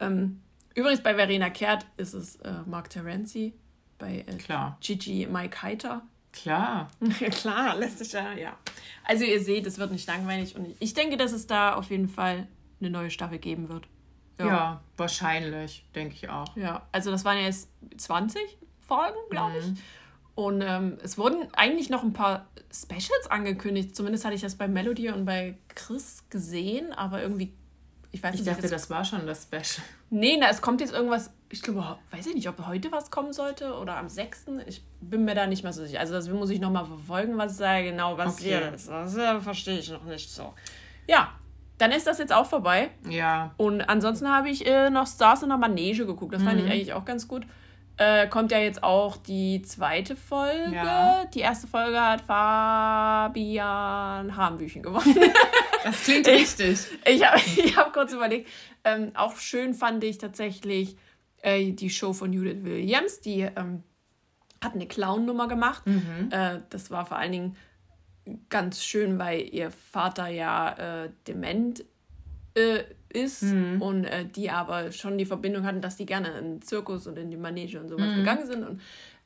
Ähm, übrigens bei Verena Kehrt ist es äh, Mark Terenzi. Bei äh, Klar. Gigi Mike Heiter. Klar. Ja, [LAUGHS] klar, lässt sich ja, ja. Also ihr seht, es wird nicht langweilig und ich denke, dass es da auf jeden Fall eine neue Staffel geben wird. Ja, wahrscheinlich, denke ich auch. Ja, also das waren ja jetzt 20 Folgen, glaube ich. Und ähm, es wurden eigentlich noch ein paar Specials angekündigt. Zumindest hatte ich das bei Melody und bei Chris gesehen, aber irgendwie, ich weiß Ich nicht. dachte, jetzt, das war schon das Special. nee, na, es kommt jetzt irgendwas, ich glaube, weiß ich nicht, ob heute was kommen sollte oder am 6. Ich bin mir da nicht mehr so sicher. Also das muss ich nochmal verfolgen, was da genau passiert Okay. ist. Das äh, verstehe ich noch nicht so. Ja, dann ist das jetzt auch vorbei. Ja. Und ansonsten habe ich äh, noch Stars in der Manege geguckt. Das fand Mhm. ich eigentlich auch ganz gut. Äh, kommt ja jetzt auch die zweite Folge. Ja. Die erste Folge hat Fabian Harmbüchen gewonnen. [LAUGHS] Das klingt richtig. Ich habe [LAUGHS] ich hab kurz überlegt. Ähm, auch schön fand ich tatsächlich äh, die Show von Judith Williams. Die ähm, hat eine Clown-Nummer gemacht. Äh, das war vor allen Dingen ganz schön, weil ihr Vater ja äh, dement äh, ist und äh, die aber schon die Verbindung hatten, dass die gerne in den Zirkus und in die Manege und sowas gegangen sind. Und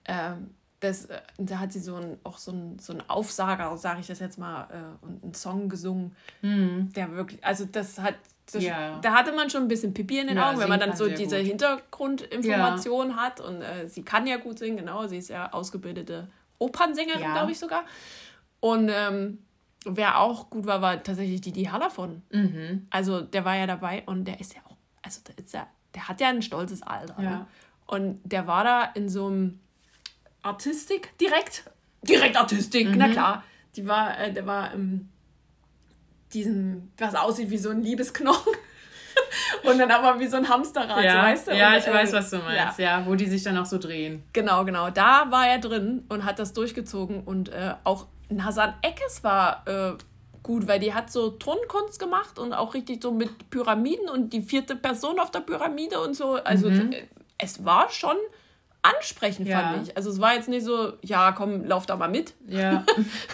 ähm, das, äh, da hat sie so ein, auch so ein, so ein Aufsager, sage ich das jetzt mal, äh, und einen Song gesungen, der wirklich, also das hat, das, Ja. da hatte man schon ein bisschen Pipi in den Ja, Augen, wenn man dann so diese gut. Hintergrundinformation hat und äh, sie kann ja gut singen, genau, sie ist ja ausgebildete Opernsängerin, Ja. glaube ich sogar. Und ähm, wer auch gut war, war tatsächlich Didi Hallervon. Mhm. Also der war ja dabei und der ist ja auch, also der, ist ja, der hat ja ein stolzes Alter. Ja. Ne? Und der war da in so einem Artistik direkt. Direkt Artistik, na klar. Die war, äh, der war im diesen, was aussieht wie so ein Liebesknochen. [LAUGHS] und dann aber wie so ein Hamsterrad, ja, weißt du? ja und, ich weiß, äh, was du meinst. Ja. wo die sich dann auch so drehen. Genau, genau. Da war er drin und hat das durchgezogen. Und äh, auch Nasan Eckes war äh, gut, weil die hat so Tonkunst gemacht und auch richtig so mit Pyramiden und die vierte Person auf der Pyramide und so. Also äh, es war schon ansprechend, Ja. fand ich. Also es war jetzt nicht so, ja, komm, lauf da mal mit. Ja.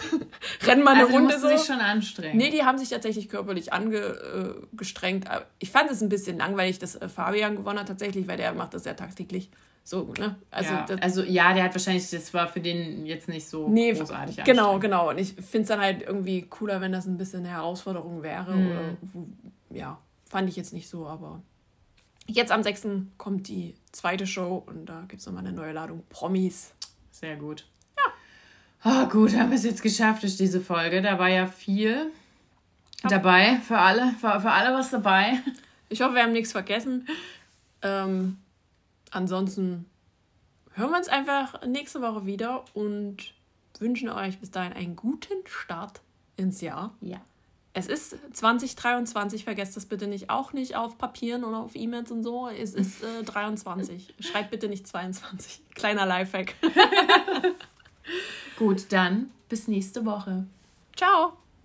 [LAUGHS] Renn mal eine Also die Runde mussten so. sich schon anstrengen. Nee, die haben sich tatsächlich körperlich angestrengt. Aber Ich fand es ein bisschen langweilig, dass äh, Fabian gewonnen hat, tatsächlich, weil der macht das ja tagtäglich. So, ne? Also, ja. das, also ja, der hat wahrscheinlich, das war für den jetzt nicht so Nee, großartig. genau, genau. Und ich finde es dann halt irgendwie cooler, wenn das ein bisschen eine Herausforderung wäre. Mhm. Oder wo, ja, fand ich jetzt nicht so, aber jetzt am 6. kommt die zweite Show und da gibt es nochmal eine neue Ladung Promis. Sehr gut. Ja. Oh, gut, haben wir es jetzt geschafft durch diese Folge. Da war ja viel dabei für alle, für, für alle was dabei. Ich hoffe, wir haben nichts vergessen. Ähm, ansonsten hören wir uns einfach nächste Woche wieder und wünschen euch bis dahin einen guten Start ins Jahr. Ja. Es ist 2023, vergesst das bitte nicht, auch nicht auf Papieren oder auf E-Mails und so. Es [LAUGHS] ist äh, 23. Schreibt bitte nicht 22. [LAUGHS] Kleiner Lifehack. [LAUGHS] Gut, dann bis nächste Woche. Ciao.